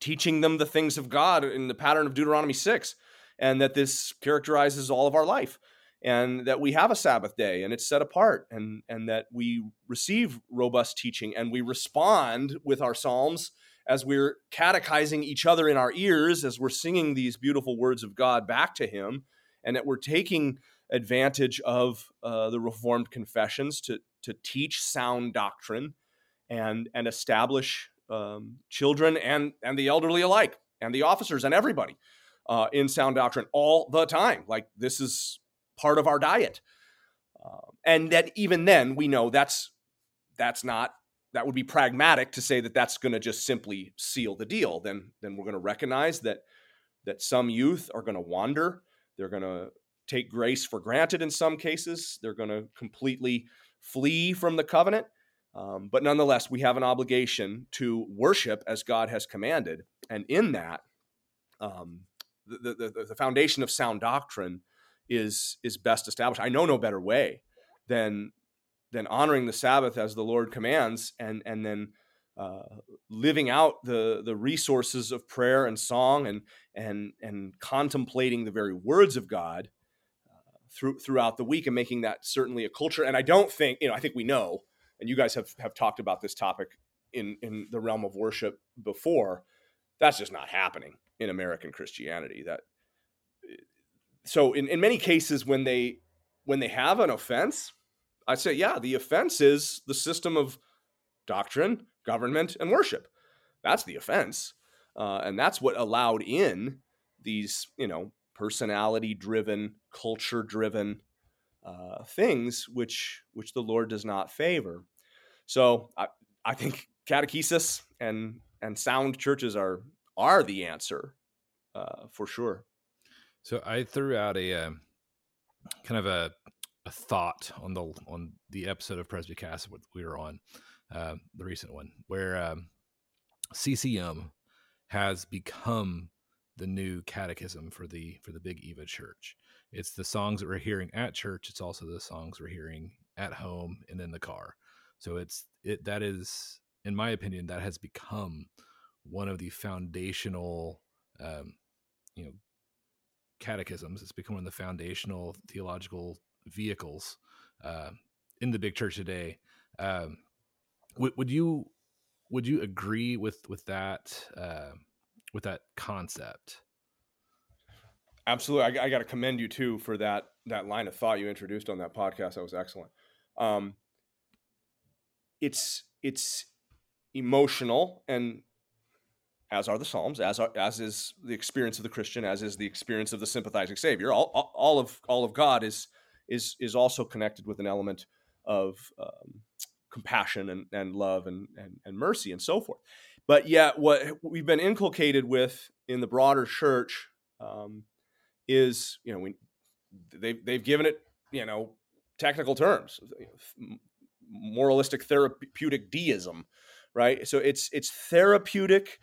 teaching them the things of God in the pattern of Deuteronomy 6, and that this characterizes all of our life, and that we have a Sabbath day and it's set apart, and, and that we receive robust teaching and we respond with our Psalms as we're catechizing each other in our ears, as we're singing these beautiful words of God back to Him, and that we're taking advantage of uh, the Reformed confessions to to teach sound doctrine and and establish um, children and and the elderly alike and the officers and everybody uh, in sound doctrine all the time. Like this is part of our diet, uh, and that even then we know that's that's not that would be pragmatic to say that that's going to just simply seal the deal. Then then we're going to recognize that that some youth are going to wander. They're going to take grace for granted in some cases. They're going to completely flee from the covenant. Um, but nonetheless, we have an obligation to worship as God has commanded. And in that, um, the, the, the foundation of sound doctrine is, is best established. I know no better way than, than honoring the Sabbath as the Lord commands and, and then uh, living out the, the resources of prayer and song and, and, and contemplating the very words of God through, throughout the week and making that certainly a culture. And I don't think, you know, I think we know, and you guys have, have talked about this topic in, in the realm of worship before. That's just not happening in American Christianity. That so in, in many cases when they when they have an offense, I say, yeah, the offense is the system of doctrine, government, and worship. That's the offense. Uh, and that's what allowed in these, you know, personality driven, culture driven uh, things, which which the Lord does not favor. So I, I think catechesis and and sound churches are are the answer uh, for sure. So I threw out a uh, kind of a, a thought on the on the episode of Presbycast we were on, uh, the recent one, where um, CCM has become the new catechism for the for the Big Eva Church. It's the songs that we're hearing at church. It's also the songs we're hearing at home and in the car. So it's it that is, in my opinion, that has become one of the foundational, um, you know, catechisms. It's become one of the foundational theological vehicles uh, in the big church today. Um, would, would you would you agree with with that? Uh, with that concept. Absolutely, I, I got to commend you too for that that line of thought you introduced on that podcast. That was excellent. Um, it's it's emotional and as are the psalms as are, as is the experience of the christian as is the experience of the sympathizing savior all, all of all of god is is is also connected with an element of um, compassion and, and love and, and and mercy and so forth but yet, what we've been inculcated with in the broader church um, is, you know, we, they've they've given it, you know, technical terms, moralistic therapeutic deism, right? So it's it's therapeutic,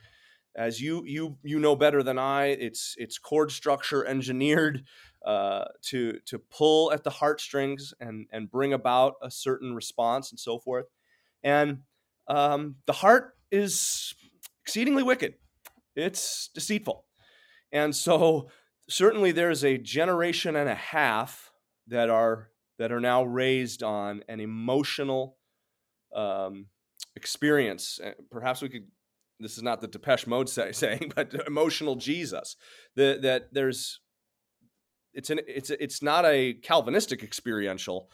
as you you you know better than I. It's it's chord structure engineered uh, to to pull at the heartstrings and and bring about a certain response and so forth, and um, the heart is exceedingly wicked. It's deceitful. And so certainly there's a generation and a half that are that are now raised on an emotional um, experience. Perhaps we could. This is not the Depeche Mode say, saying, but emotional Jesus. The, that there's, it's an it's it's not a Calvinistic experiential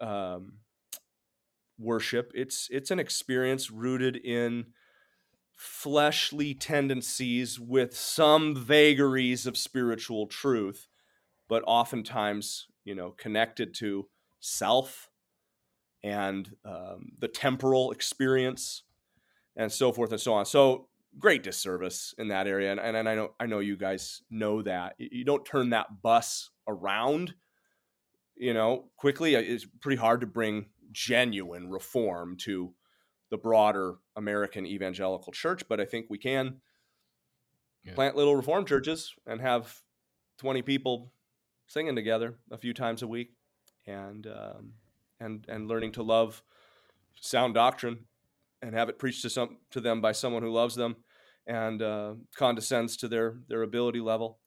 um, worship. It's it's an experience rooted in fleshly tendencies with some vagaries of spiritual truth, but oftentimes, you know, connected to self and um, the temporal experience and so forth and so on. So great disservice in that area, and, and, and I know I know you guys know that you don't turn that bus around, you know, quickly. It's pretty hard to bring genuine reform to the broader American evangelical church, but I think we can yeah. plant little reform churches and have 20 people singing together a few times a week and um, and and learning to love sound doctrine and have it preached to some to them by someone who loves them and uh, condescends to their their ability level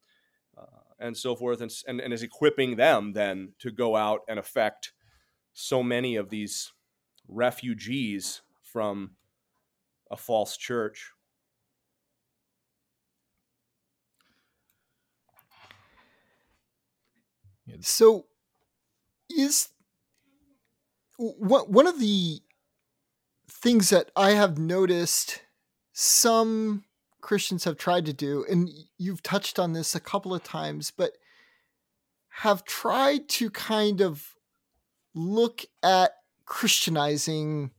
uh, and so forth and, and and is equipping them then to go out and affect so many of these refugees from a false church. So is one of the things that I have noticed some Christians have tried to do, and you've touched on this a couple of times, but have tried to kind of look at Christianizing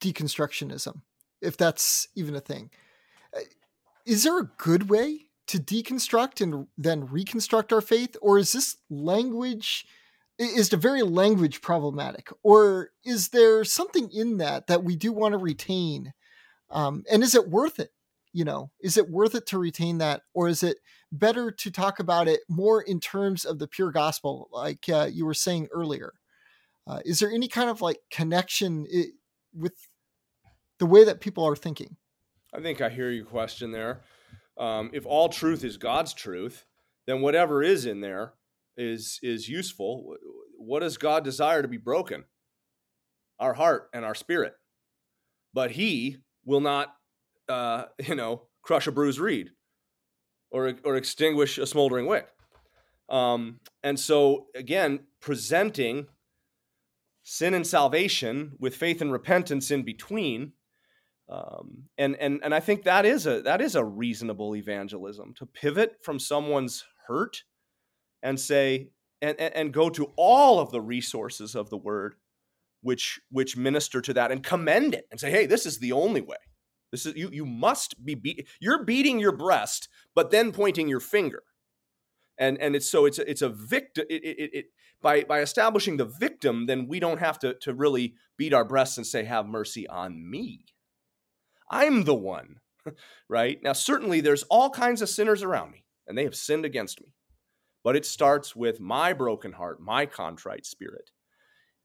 deconstructionism, if that's even a thing. Uh, is there a good way to deconstruct and then reconstruct our faith, or is this language? Is the very language problematic, or is there something in that that we do want to retain? Um, and is it worth it? You know, is it worth it to retain that, or is it better to talk about it more in terms of the pure gospel, like uh, you were saying earlier? Uh, is there any kind of like connection with the way that people are thinking? I think I hear your question there. Um, if all truth is God's truth, then whatever is in there is is useful. What does God desire to be broken? Our heart and our spirit. But He will not, uh, you know, crush a bruised reed or or extinguish a smoldering wick. Um, and so again, presenting sin and salvation with faith and repentance in between um, and and and I think that is a that is a reasonable evangelism to pivot from someone's hurt and say and, and, and go to all of the resources of the word which which minister to that and commend it and say hey this is the only way this is you you must be be- you're beating your breast but then pointing your finger and and it's so it's a, it's a victim it, it, it, by by establishing the victim, then we don't have to to really beat our breasts and say, "Have mercy on me." I'm the one, right? Now, certainly, there's all kinds of sinners around me, and they have sinned against me. But it starts with my broken heart, my contrite spirit,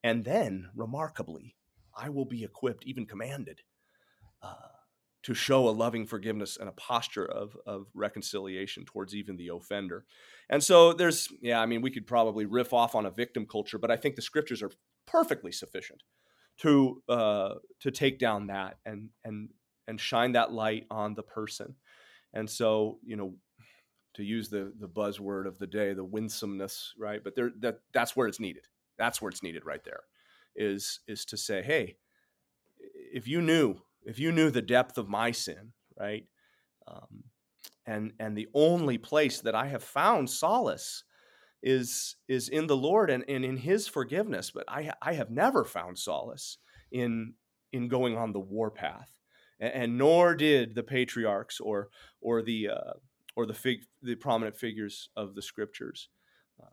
and then, remarkably, I will be equipped, even commanded, uh, to show a loving forgiveness and a posture of, of reconciliation towards even the offender. And so there's, yeah, I mean, we could probably riff off on a victim culture, but I think the scriptures are perfectly sufficient to uh, to take down that and and and shine that light on the person. And so, you know, to use the the buzzword of the day, the winsomeness, right? But there that that's where it's needed. That's where it's needed right there. Is is to say, hey, if you knew if you knew the depth of my sin, right? Um, and and the only place that I have found solace is is in the Lord and, and in His forgiveness. But I I have never found solace in in going on the warpath, and, and nor did the patriarchs or or the uh, or the fig, the prominent figures of the scriptures. Um,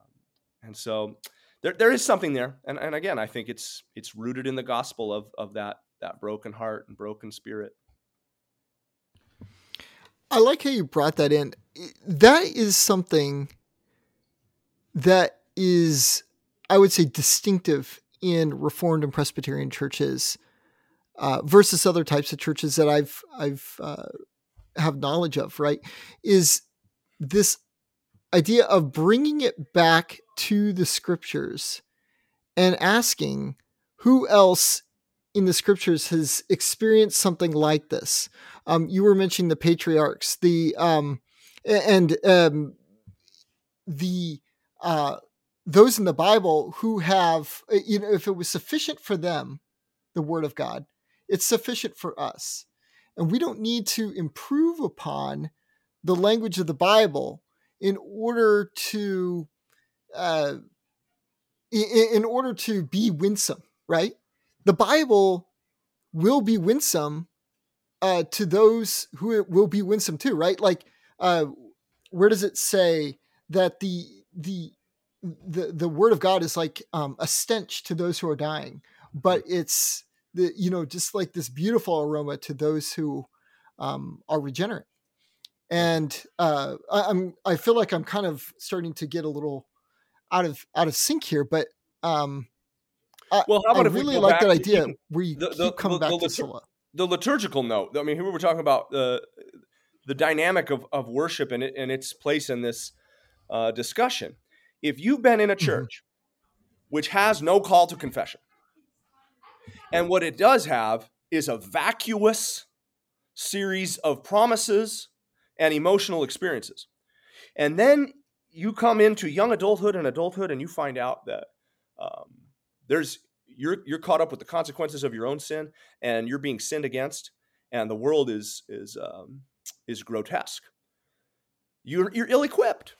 and so there, there is something there, and, and again, I think it's it's rooted in the gospel of of that that broken heart and broken spirit. I like how you brought that in. That is something that is, I would say, distinctive in Reformed and Presbyterian churches uh, versus other types of churches that I've I've uh, have knowledge of. Right, is this idea of bringing it back to the scriptures and asking who else in the scriptures has experienced something like this. Um, you were mentioning the patriarchs, the um, and um, the uh, those in the Bible who have, uh, you know, if it was sufficient for them, the Word of God, it's sufficient for us, and we don't need to improve upon the language of the Bible in order to, uh, in, order to be winsome, right? the Bible will be winsome uh, to those who it will be winsome to, right? Like, uh, where does it say that the the the the word of God is like um, a stench to those who are dying, but it's the you know just like this beautiful aroma to those who um, are regenerate. And uh, I, I'm I feel like I'm kind of starting to get a little out of out of sync here, but um, well, how about I if really we like that idea where you the, the, come the, back the, to The liturgical note. I mean, here we were talking about the the dynamic of, of worship and, it, and its place in this uh, discussion. If you've been in a mm-hmm. church mm-hmm. which has no call to confession, and what it does have is a vacuous series of promises and emotional experiences, and then you come into young adulthood and adulthood, and you find out that um, there's you're you're caught up with the consequences of your own sin, and you're being sinned against, and the world is is um, is grotesque. You're you're ill equipped.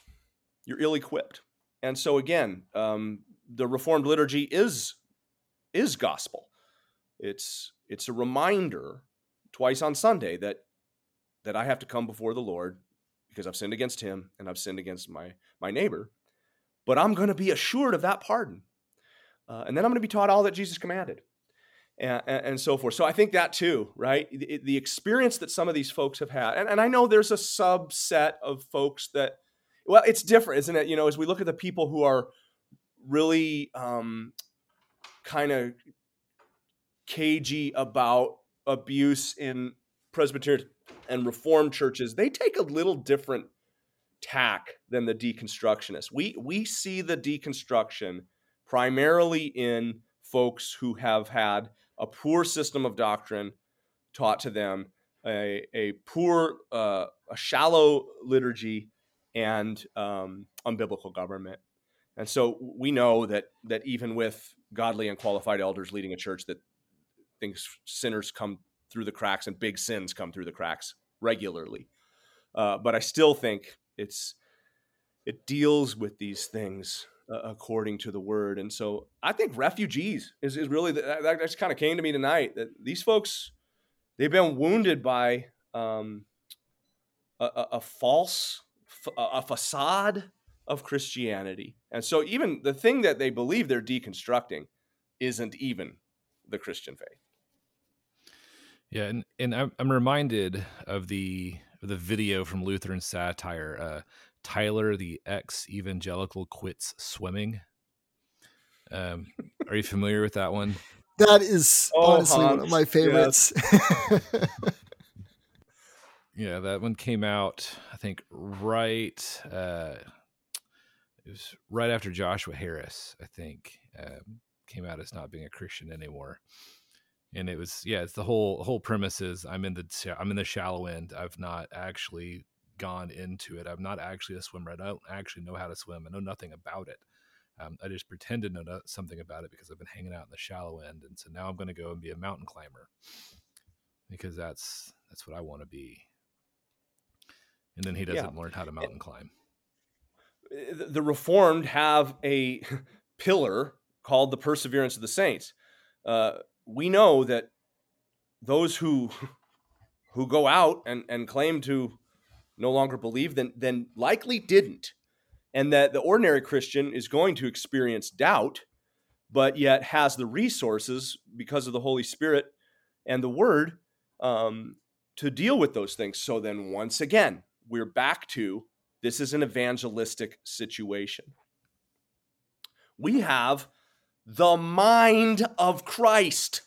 You're ill equipped, and so again, um, the Reformed liturgy is is gospel. It's it's a reminder twice on Sunday that that I have to come before the Lord because I've sinned against him and I've sinned against my my neighbor. But I'm going to be assured of that pardon. Uh, and then I'm going to be taught all that Jesus commanded. And, and, and, so forth. So I think that too, right? The, the experience that some of these folks have had, and, and I know there's a subset of folks that, well, it's different, isn't it? You know, as we look at the people who are really um, kind of cagey about abuse in Presbyterian and Reformed churches, they take a little different tack than the deconstructionists. We we see the deconstruction primarily in folks who have had a poor system of doctrine taught to them, a, a poor, uh, a shallow liturgy, and um, unbiblical government. And so we know that that even with godly and qualified elders leading a church, that things sinners come through the cracks and big sins come through the cracks regularly. Uh, but I still think it's it deals with these things uh, according to the word, and so I think refugees is, is really the, that, that just kind of came to me tonight that these folks they've been wounded by um, a, a, a false a facade of Christianity, and so even the thing that they believe they're deconstructing isn't even the Christian faith. Yeah, and and I'm, I'm reminded of the the video from Lutheran satire. Uh, Tyler, the ex evangelical, quits swimming. Um, are you familiar with that one? That is oh, honestly Hans. one of my favorites. Yes. yeah, that one came out. I think right. Uh, it was right after Joshua Harris. I think um, came out as not being a Christian anymore and it was yeah it's the whole whole premise is i'm in the i'm in the shallow end i've not actually gone into it i'm not actually a swimmer i don't actually know how to swim i know nothing about it um, i just pretend to know something about it because i've been hanging out in the shallow end and so now i'm going to go and be a mountain climber because that's that's what i want to be and then he doesn't yeah. learn how to mountain climb eh, the reformed have a pillar called the perseverance of the saints uh, we know that those who who go out and, and claim to no longer believe then then likely didn't. And that the ordinary christian is going to experience doubt but yet has the resources because of the holy spirit and the word um, to deal with those things. So then once again we're back to this is an evangelistic situation. We have the mind of Christ.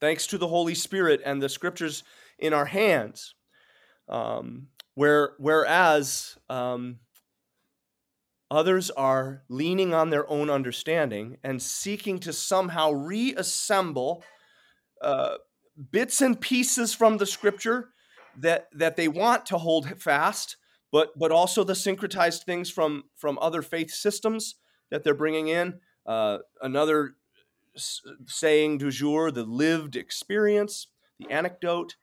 Thanks to the Holy Spirit and the scriptures in our hands. Um, where, whereas um, others are leaning on their own understanding and seeking to somehow reassemble uh, bits and pieces from the scripture that, that they want to hold fast, but, but also the syncretized things from, from other faith systems that they're bringing in. Uh, another saying du jour, the lived experience, the anecdote,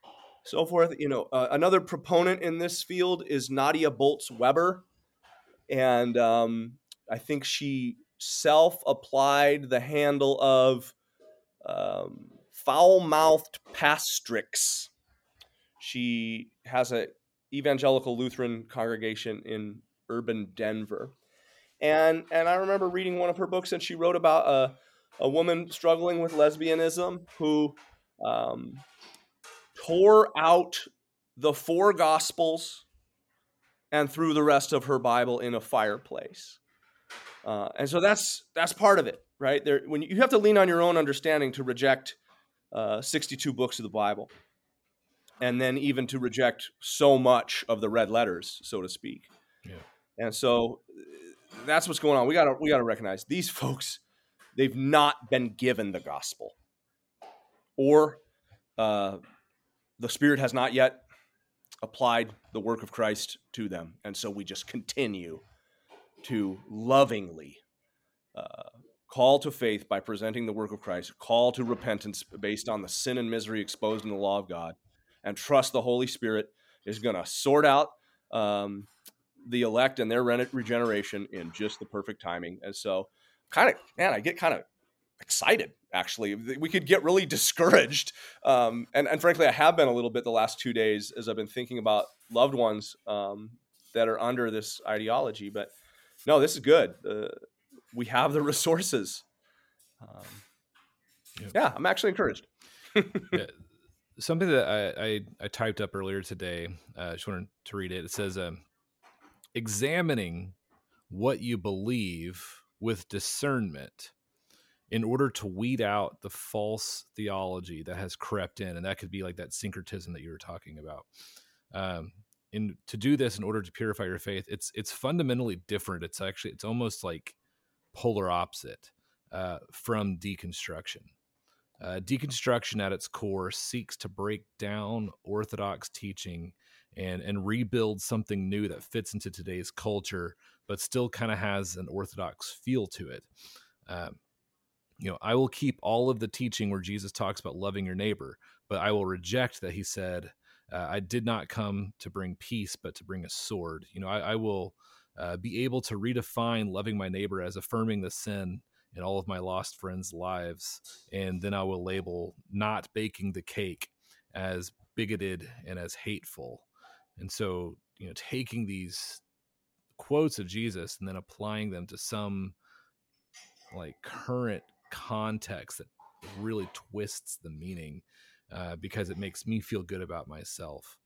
so forth. You know, uh, another proponent in this field is Nadia Bolz Weber, and um, I think she self-applied the handle of um, foul-mouthed pastrix. She has a evangelical Lutheran congregation in urban Denver. And and I remember reading one of her books, and she wrote about a a woman struggling with lesbianism who um, tore out the four gospels and threw the rest of her Bible in a fireplace. Uh, and so that's that's part of it, right? There, when you have to lean on your own understanding to reject uh, 62 books of the Bible, and then even to reject so much of the red letters, so to speak. Yeah. And so that's what's going on. We gotta we gotta recognize these folks. They've not been given the gospel, or uh, the Spirit has not yet applied the work of Christ to them. And so we just continue to lovingly uh, call to faith by presenting the work of Christ, call to repentance based on the sin and misery exposed in the law of God, and trust the Holy Spirit is going to sort out um, the elect and their regeneration in just the perfect timing. And so, kind of, man, I get kind of excited actually we could get really discouraged um, and, and frankly i have been a little bit the last two days as i've been thinking about loved ones um, that are under this ideology but no this is good uh, we have the resources um, yeah. yeah. i'm actually encouraged yeah. something that I, I, I typed up earlier today uh, i just wanted to read it it says um, examining what you believe with discernment in order to weed out the false theology that has crept in and that could be like that syncretism that you were talking about. Um in to do this in order to purify your faith it's it's fundamentally different. It's actually it's almost like polar opposite uh, from deconstruction uh, deconstruction at its core seeks to break down orthodox teaching and and rebuild something new that fits into today's culture but still kind of has an orthodox feel to it um, you know, I will keep all of the teaching where Jesus talks about loving your neighbor, but I will reject that he said, uh, I did not come to bring peace, but to bring a sword. You know, I, I will uh, be able to redefine loving my neighbor as affirming the sin in all of my lost friends' lives. And then I will label not baking the cake as bigoted and as hateful. And so, you know, taking these quotes of Jesus and then applying them to some like current context that really twists the meaning uh, because it makes me feel good about myself.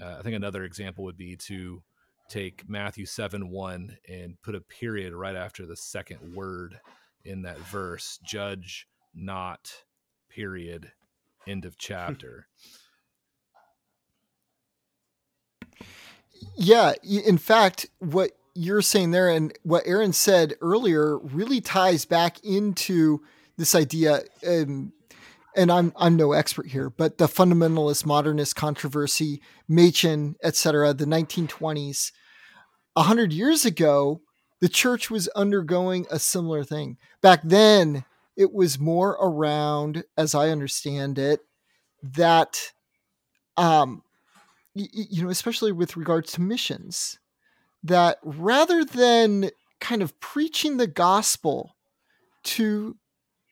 Uh, I think another example would be to take Matthew 7 1 and put a period right after the second word in that verse judge not, period, end of chapter. Yeah. In fact, what you're saying there and what Aaron said earlier really ties back into this idea. Um, and I'm I'm no expert here, but the fundamentalist modernist controversy, Machen, etc., the 1920s, a hundred years ago, the church was undergoing a similar thing. Back then, it was more around, as I understand it, that, um, y- you know, especially with regards to missions, that rather than kind of preaching the gospel to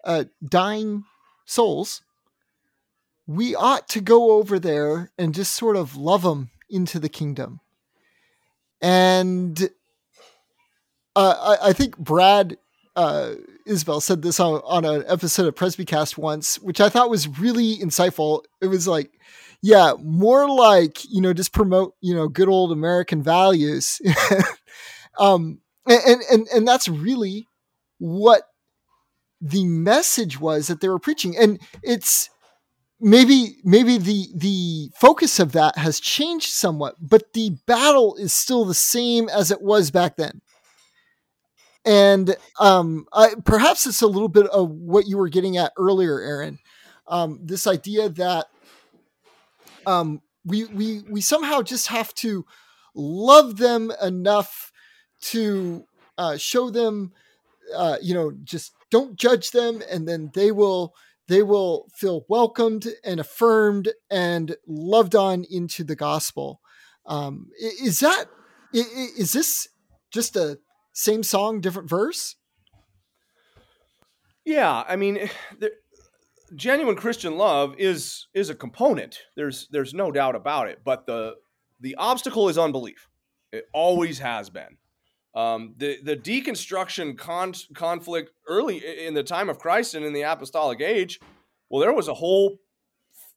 uh, dying souls, we ought to go over there and just sort of love them into the kingdom. And uh, I, I, think Brad uh, Isbell said this on, on an episode of Presbycast once, which I thought was really insightful. It was like, yeah, more like, you know, just promote, you know, good old American values. um, and, and, and that's really what the message was that they were preaching. And it's, maybe maybe the the focus of that has changed somewhat but the battle is still the same as it was back then and um, I, perhaps it's a little bit of what you were getting at earlier aaron um, this idea that um, we we we somehow just have to love them enough to uh, show them, uh, you know, just don't judge them, and then they will they will feel welcomed and affirmed and loved on into the gospel. Um, is that is this just a same song, different verse? Yeah, I mean, there, genuine Christian love is is a component. There's there's no doubt about it. But the the obstacle is unbelief. It always has been. Um, the the deconstruction con- conflict early in the time of Christ and in the apostolic age. Well, there was a whole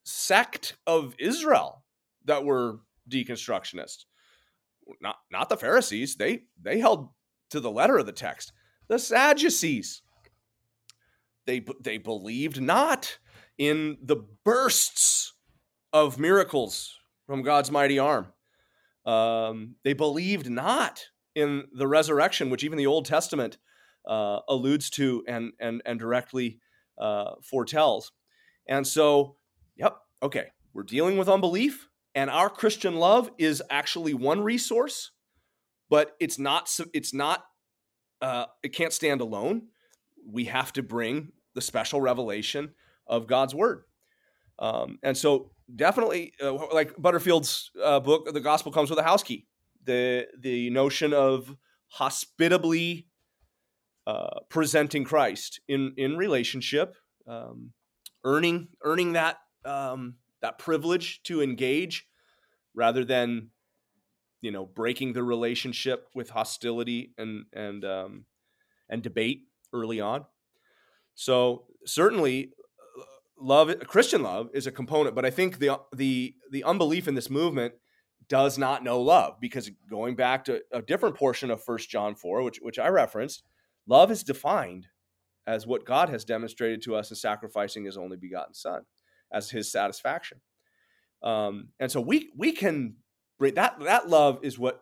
sect of Israel that were deconstructionists. Not not the Pharisees. They they held to the letter of the text. The Sadducees they they believed not in the bursts of miracles from God's mighty arm. Um, they believed not in the resurrection, which even the Old Testament uh, alludes to and and and directly uh, foretells. And so, yep, okay, we're dealing with unbelief. And our Christian love is actually one resource, but it's not. It's not. Uh, it can't stand alone. We have to bring the special revelation of God's word. Um, and so, definitely, uh, like Butterfield's uh, book, "The Gospel Comes with a House Key." The the notion of hospitably uh, presenting Christ in in relationship, um, earning earning that um, that privilege to engage, rather than you know breaking the relationship with hostility and and um, and debate early on. So certainly, uh, love Christian love is a component, but I think the the the unbelief in this movement does not know love because going back to a different portion of First John four, which which I referenced, Love is defined as what God has demonstrated to us in sacrificing his only begotten son as his satisfaction. Um, and so we we can that that love is what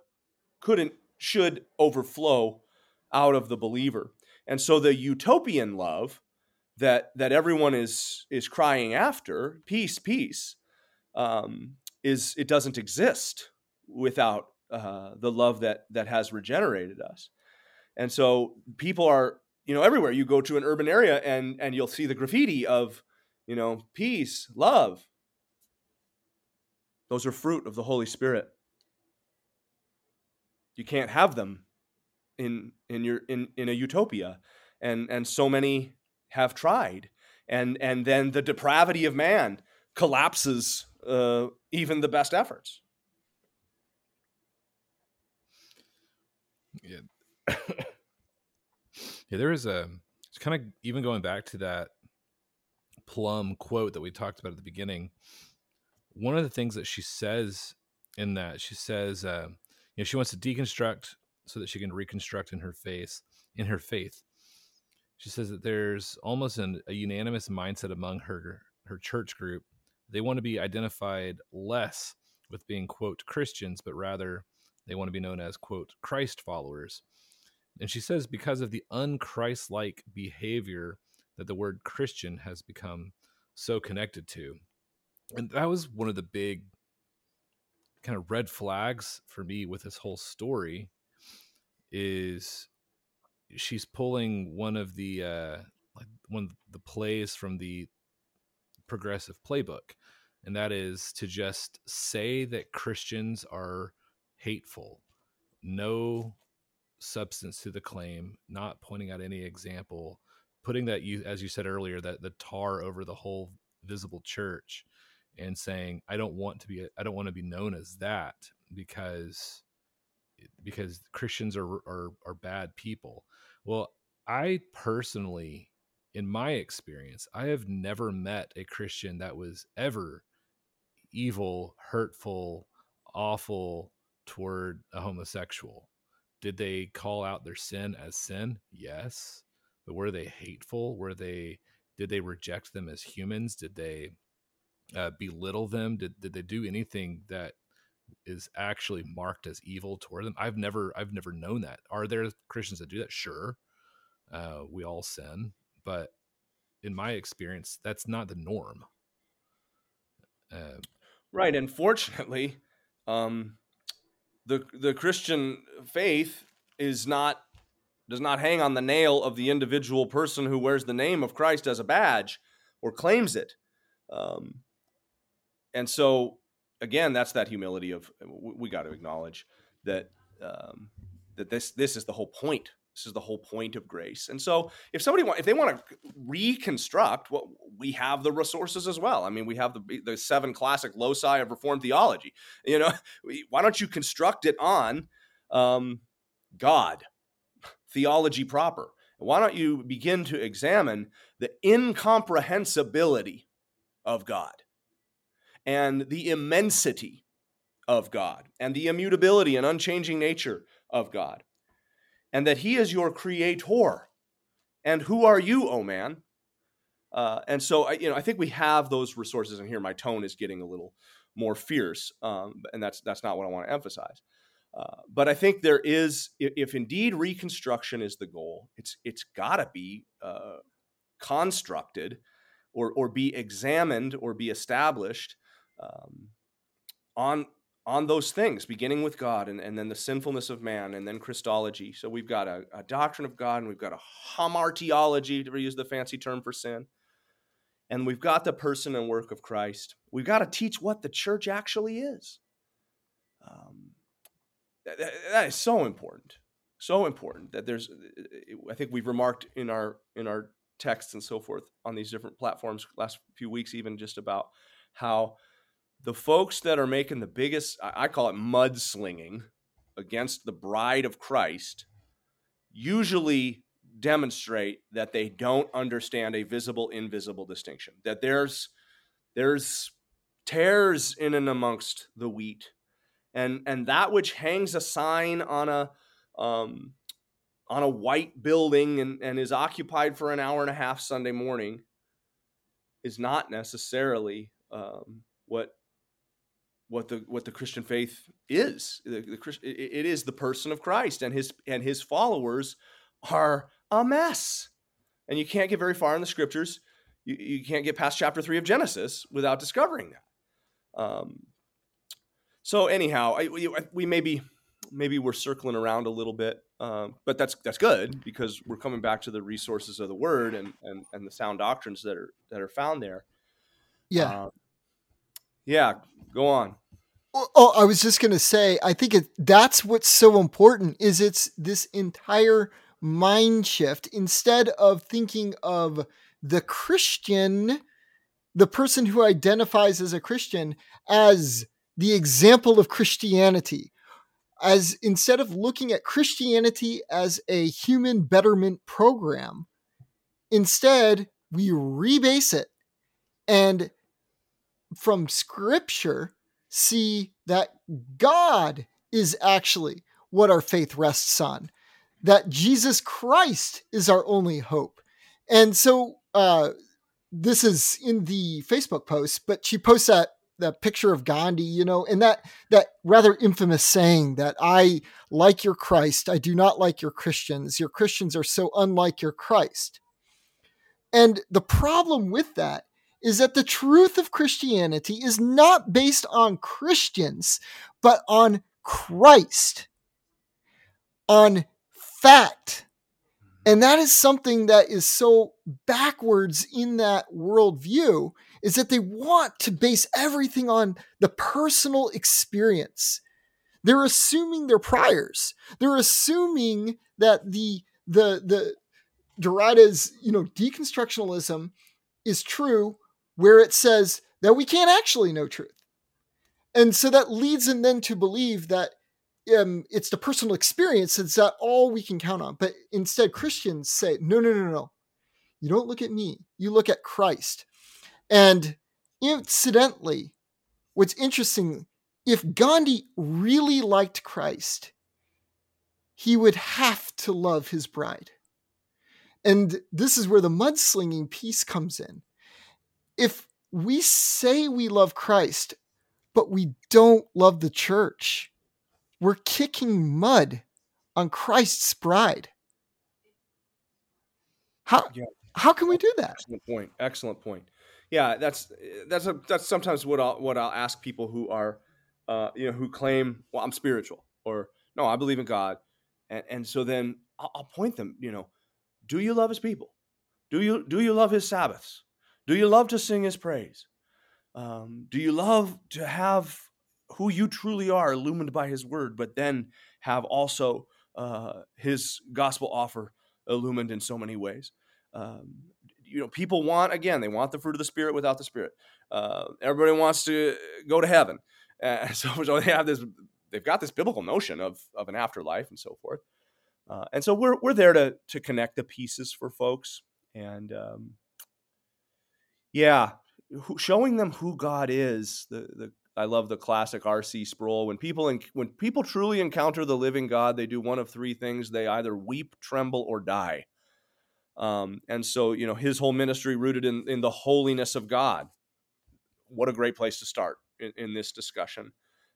couldn't should overflow out of the believer. And so the utopian love that that everyone is is crying after, peace, peace, um, is it doesn't exist without uh, the love that that has regenerated us. And so people are, you know, everywhere you go to an urban area and and you'll see the graffiti of, you know, peace, love. Those are fruit of the Holy Spirit. You can't have them in in your in in a utopia. And and so many have tried. And and then the depravity of man collapses uh, even the best efforts. Yeah, yeah, there is a it's kind of even going back to that plum quote that we talked about at the beginning. One of the things that she says in that she says, uh, you know, she wants to deconstruct so that she can reconstruct in her face in her faith. She says that there's almost an, a unanimous mindset among her her church group. They want to be identified less with being quote Christians, but rather they want to be known as quote Christ followers. And she says because of the unchrist-like behavior that the word Christian has become so connected to. And that was one of the big kind of red flags for me with this whole story is she's pulling one of the uh like one of the plays from the progressive playbook and that is to just say that Christians are hateful no substance to the claim, not pointing out any example, putting that you as you said earlier that the tar over the whole visible church and saying I don't want to be I don't want to be known as that because eh, because Christians are are are bad people. Well, I personally in my experience, I have never met a Christian that was ever evil, hurtful, awful toward a homosexual. Did they call out their sin as sin? Yes. But were they hateful? Were they did they reject them as humans? Did they uh, belittle them? Did did they do anything that is actually marked as evil toward them? I've never I've never known that. Are there Christians that do that? Sure. Uh, we all sin, but in my experience, that's not the norm. Uh, right. Unfortunately, um, the the Christian faith is not does not hang on the nail of the individual person who wears the name of Christ as a badge or claims it. Um, and so again, that's that humility of we, we got to acknowledge that um, that this this is the whole point this is the whole point of grace. And so, if somebody want, if they want to reconstruct, well, we have the resources as well. I mean, we have the the seven classic loci of Reformed theology. You know, why don't you construct it on um, God, theology proper? Why don't you begin to examine the incomprehensibility of God and the immensity of God and the immutability and unchanging nature of God? and that he is your creator. And who are you, oh man? Uh, and so, I, you know, I think we have those resources. And here, my tone is getting a little more fierce, um, and that's that's not what I want to emphasize. Uh, but I think there is, if, if, indeed reconstruction is the goal, it's it's got to be uh, constructed, or or be examined, or be established um, on on those things, beginning with God and, and then the sinfulness of man and then Christology. So we've got a, a doctrine of God and we've got a hamartiology, to use the fancy term for sin. And we've got the person and work of Christ. We've got to teach what the church actually is. Um, that, that is so important, so important that there's. I think we've remarked in our in our texts and so forth on these different platforms last few weeks, even just about how the folks that are making the biggest, I call it mudslinging against the bride of Christ, usually demonstrate that they don't understand a visible invisible distinction that there's there's tares in and amongst the wheat. And and that which hangs a sign on a um, on a white building and, and is occupied for an hour and a half Sunday morning is not necessarily um, what what the what the Christian faith is. The, the, it is the person of Christ, and his and his followers are a mess. And you can't get very far in the scriptures. You, you can't get past chapter three of Genesis without discovering that. Um, so anyhow, I, we, we maybe maybe we're circling around a little bit, um, but that's that's good because we're coming back to the resources of the Word and and, and the sound doctrines that are that are found there. Yeah. Um, yeah. Go on. Oh, oh, I was just going to say, I think it, that's what's so important is it's this entire mind shift. Instead of thinking of the Christian, the person who identifies as a Christian, as the example of Christianity, as instead of looking at Christianity as a human betterment program, instead we rebase it and from scripture see that God is actually what our faith rests on, that Jesus Christ is our only hope. And so uh, this is in the Facebook post, but she posts that that picture of Gandhi, you know, and that that rather infamous saying that I like your Christ, I do not like your Christians. Your Christians are so unlike your Christ. And the problem with that is that the truth of Christianity is not based on Christians, but on Christ, on fact. Mm-hmm. And that is something that is so backwards in that worldview is that they want to base everything on the personal experience. They're assuming their priors. They're assuming that the the the Derrida's, you know, deconstructionalism is true where it says that we can't actually know truth. And so that leads them then to believe that um, it's the personal experience, it's that all we can count on. But instead, Christians say, no, no, no, no. You don't look at me, you look at Christ. And incidentally, what's interesting, if Gandhi really liked Christ, he would have to love his bride. And this is where the mudslinging piece comes in if we say we love Christ, but we don't love the church, we're kicking mud on Christ's bride. How yeah. how can we do that? Excellent point. Excellent point. Yeah, that's that's a, that's sometimes what I'll what I'll ask people who are uh, you know who claim well I'm spiritual or no I believe in God, and and so then I'll, I'll point them you know do you love His people? Do you do you love His Sabbaths? Do you love to sing his praise? Um, do you love to have who you truly are illumined by his word, but then have also uh, his gospel offer illumined in so many ways? Um, you know, people want, again, they want the fruit of the spirit without the spirit. Uh, everybody wants to go to heaven. Uh, so, so they have this, they've got this biblical notion of, of an afterlife and so forth. Uh, and so we're, we're there to, to connect the pieces for folks. And, um, yeah, showing them who God is. The the I love the classic R.C. Sproul. When people in, when people truly encounter the living God, they do one of three things: they either weep, tremble, or die. Um, and so, you know, his whole ministry rooted in in the holiness of God. What a great place to start in, in this discussion,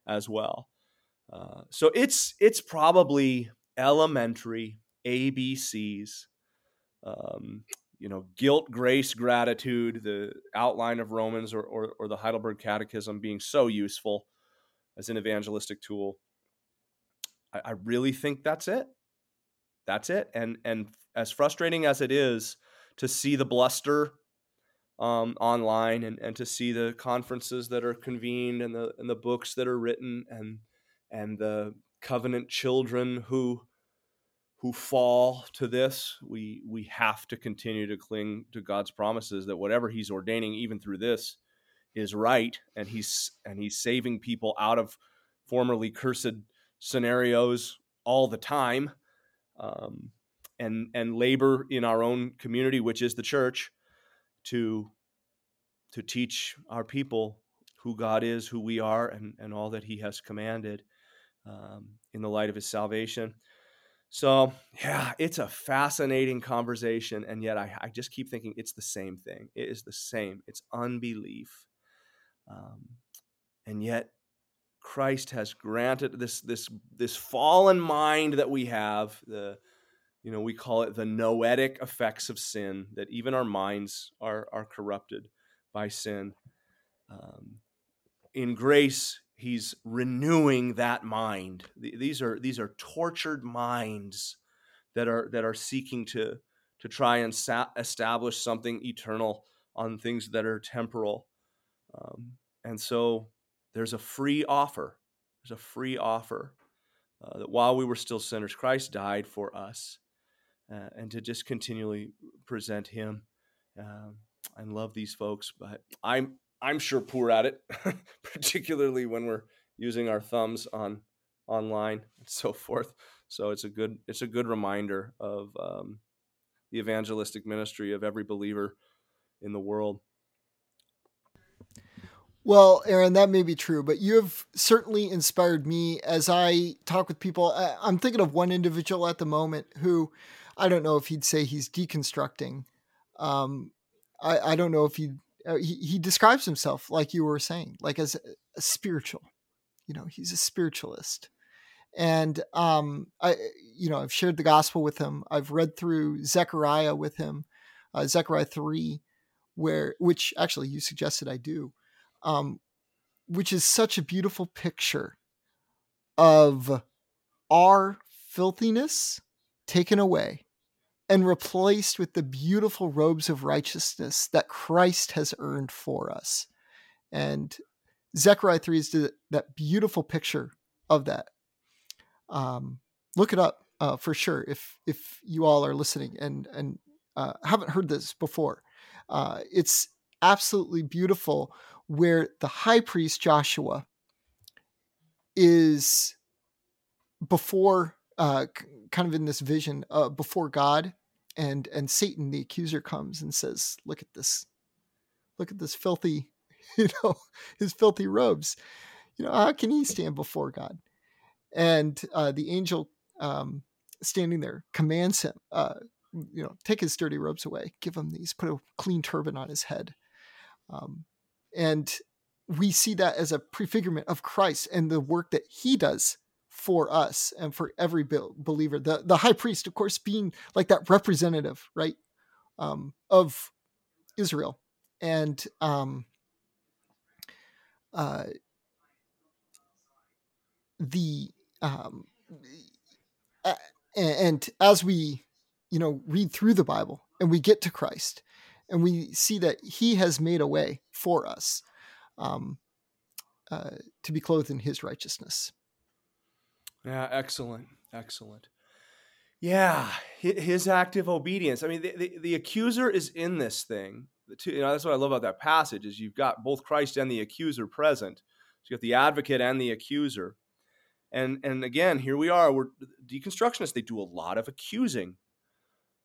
as well. Uh, so it's it's probably elementary ABCs. Um, you know, guilt, grace, gratitude, the outline of Romans or, or, or the Heidelberg Catechism being so useful. as an evangelistic tool. I, I really think that's it. That's it. And and as frustrating as it is to see the bluster um, online and, and to see the conferences that are convened and the and the books that are written and and the covenant children who who fall to this we we have to continue to cling to God's promises that whatever he's ordaining even through this is right and he's and he's saving people out of formerly cursed scenarios all the time um, and and labor in our own community which is the church to to teach our people who God is, who we are, and, and all that He has commanded um, in the light of His salvation. So, yeah, it's a fascinating conversation. And yet, I, I just keep thinking it's the same thing. It is the same. It's unbelief. Um, and yet, Christ has granted this, this, this fallen mind that we have, the, you know, we call it the noetic effects of sin, that even our minds are, are corrupted by sin. Um, in grace, he's renewing that mind. These are these are tortured minds that are that are seeking to to try and sa- establish something eternal on things that are temporal. Um, and so there's a free offer. There's a free offer uh, that while we were still sinners, Christ died for us uh, and to just continually present Him um, and love these folks. But I'm I'm sure poor at it, particularly when we're using our thumbs on online and so forth. So it's a good it's a good reminder of um, the evangelistic ministry of every believer in the world. Well, Aaron, that may be true, but you have certainly inspired me as I talk with people. I'm thinking of one individual at the moment who I don't know if he'd say he's deconstructing. Um, I, I don't know if he, uh, he he describes himself like you were saying, like as a, spiritual. You know, he's a spiritualist, and um, I you know I've shared the gospel with him. I've read through Zechariah with him, uh, Zechariah three, where which actually you suggested I do, um, which is such a beautiful picture of our filthiness taken away and replaced with the beautiful robes of righteousness that Christ has earned for us. And Zechariah 3 is that beautiful picture of that. Um, look it up uh, for sure if if you all are listening and and uh, haven't heard this before. Uh, it's absolutely beautiful where the high priest Joshua is before uh, kind of in this vision uh, before God, and and Satan, the accuser, comes and says, "Look at this, look at this filthy, you know, his filthy robes. You know, how can he stand before God?" And uh, the angel um, standing there commands him, uh, you know, take his dirty robes away, give him these, put a clean turban on his head, um, and we see that as a prefigurement of Christ and the work that he does for us and for every believer. The the high priest, of course, being like that representative, right, um, of Israel, and um, uh, the um, and as we you know read through the Bible and we get to Christ and we see that He has made a way for us um, uh, to be clothed in His righteousness. Yeah, excellent, excellent. Yeah, his active obedience. I mean, the, the, the accuser is in this thing. Two, you know, that's what I love about that passage is you've got both Christ and the accuser present. So you've got the advocate and the accuser. And and again, here we are. We're deconstructionists. They do a lot of accusing,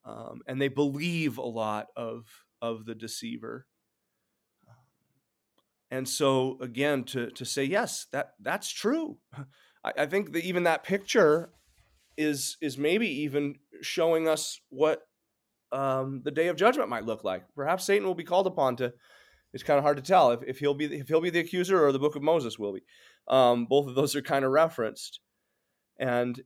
um, and they believe a lot of of the deceiver. And so again, to to say yes, that that's true. I, I think that even that picture is is maybe even showing us what um, the day of judgment might look like. Perhaps Satan will be called upon to. It's kind of hard to tell if, if he'll be if he'll be the accuser or the Book of Moses will be. Um, both of those are kind of referenced, and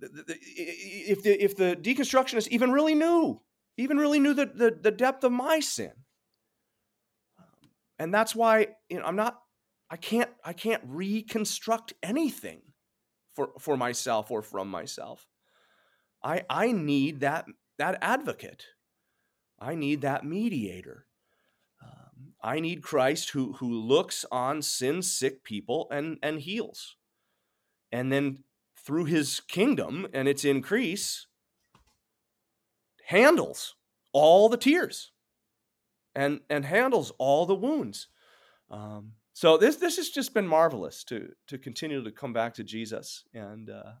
if the if the deconstructionists even really knew, even really knew the, the, the depth of my sin, and that's why you know I'm not I can't I can't reconstruct anything for for myself or from myself. I I need that that advocate. I need that mediator. Um, I need Christ who who looks on sin sick people and and heals. And then through his kingdom and its increase handles all the tears and and handles all the wounds. Um, so this this has just been marvelous to to continue to come back to Jesus, and uh,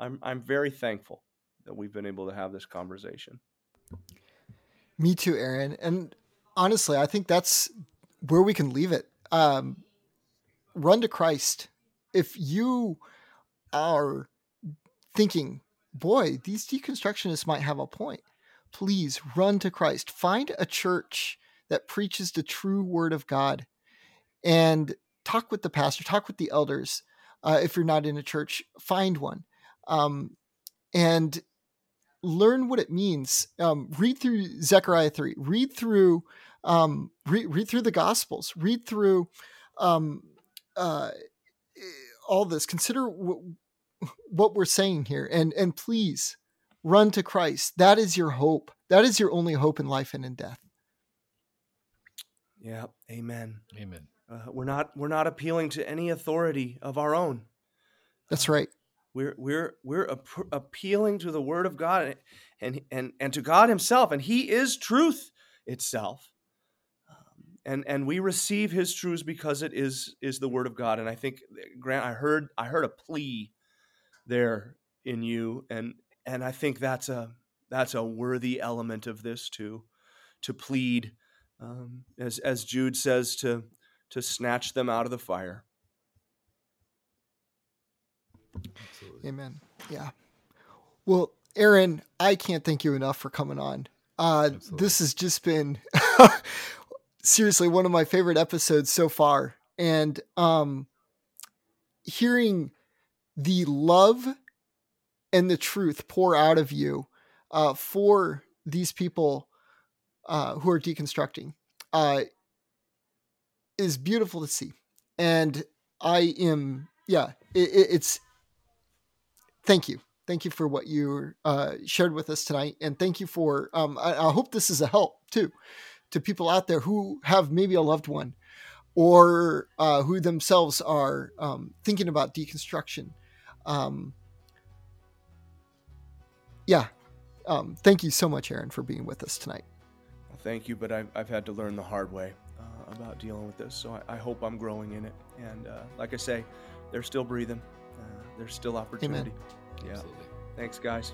I'm I'm very thankful that we've been able to have this conversation. Me too, Aaron. And honestly, I think that's where we can leave it. Um, run to Christ. If you are thinking, boy, these deconstructionists might have a point, please run to Christ. Find a church that preaches the true word of God and talk with the pastor, talk with the elders. Uh, if you're not in a church, find one um, and learn what it means. Um, read through Zechariah 3, read through. Um, read, read through the Gospels. Read through um, uh, all this. Consider what, what we're saying here, and and please run to Christ. That is your hope. That is your only hope in life and in death. Yeah, amen. Amen. Uh, we're not we're not appealing to any authority of our own. That's right. We're we're we're ap- appealing to the Word of God and and and to God Himself, and He is truth itself. Um, and and we receive His truths because it is is the Word of God. And I think Grant, I heard I heard a plea there in you, and and I think that's a that's a worthy element of this too, to plead, um, as as Jude says to to snatch them out of the fire. Absolutely. Amen. Yeah. Well, Aaron, I can't thank you enough for coming on. Uh, this has just been seriously one of my favorite episodes so far, and um, hearing the love and the truth pour out of you uh, for these people uh, who are deconstructing uh, is beautiful to see. And I am, yeah, it, it's, thank you. Thank you for what you uh, shared with us tonight. And thank you for, um, I, I hope this is a help too to people out there who have maybe a loved one or uh, who themselves are um, thinking about deconstruction. Um, yeah. Um, thank you so much, Aaron, for being with us tonight. Thank you, but I've, I've had to learn the hard way about dealing with this. So I, I, hope I'm growing in it. And uh, like I say, they're still breathing. Uh, there's still opportunity. Amen. Yeah. Absolutely. Thanks, guys.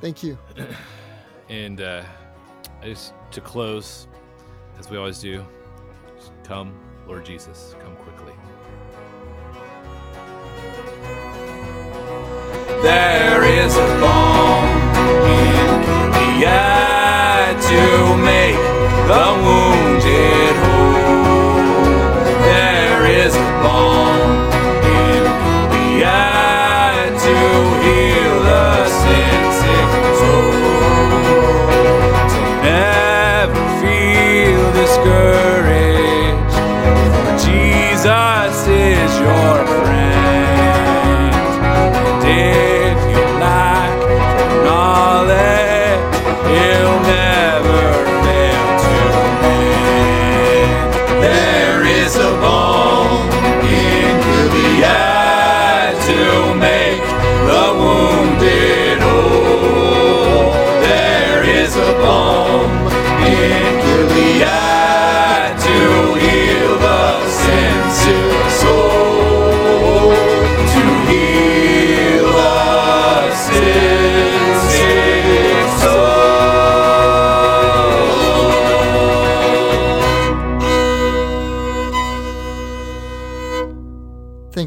Thank you. and uh, I just to close, as we always do, come, Lord Jesus, come quickly. There is a balm in Gilead to make the wounded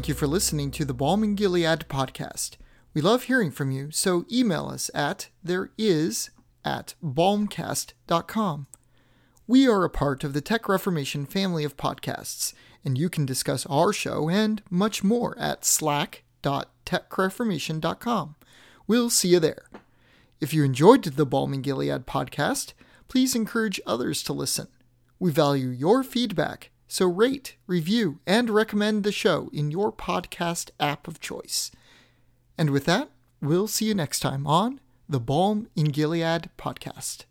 Thank you for listening to the Balm Gilead podcast. We love hearing from you, so email us at there is at balmcast.com. We are a part of the Tech Reformation family of podcasts, and you can discuss our show and much more at slack.techreformation.com. We'll see you there. If you enjoyed the Balm Gilead podcast, please encourage others to listen. We value your feedback, So rate, review, and recommend the show in your podcast app of choice. And with that, we'll see you next time on the Balm in Gilead podcast.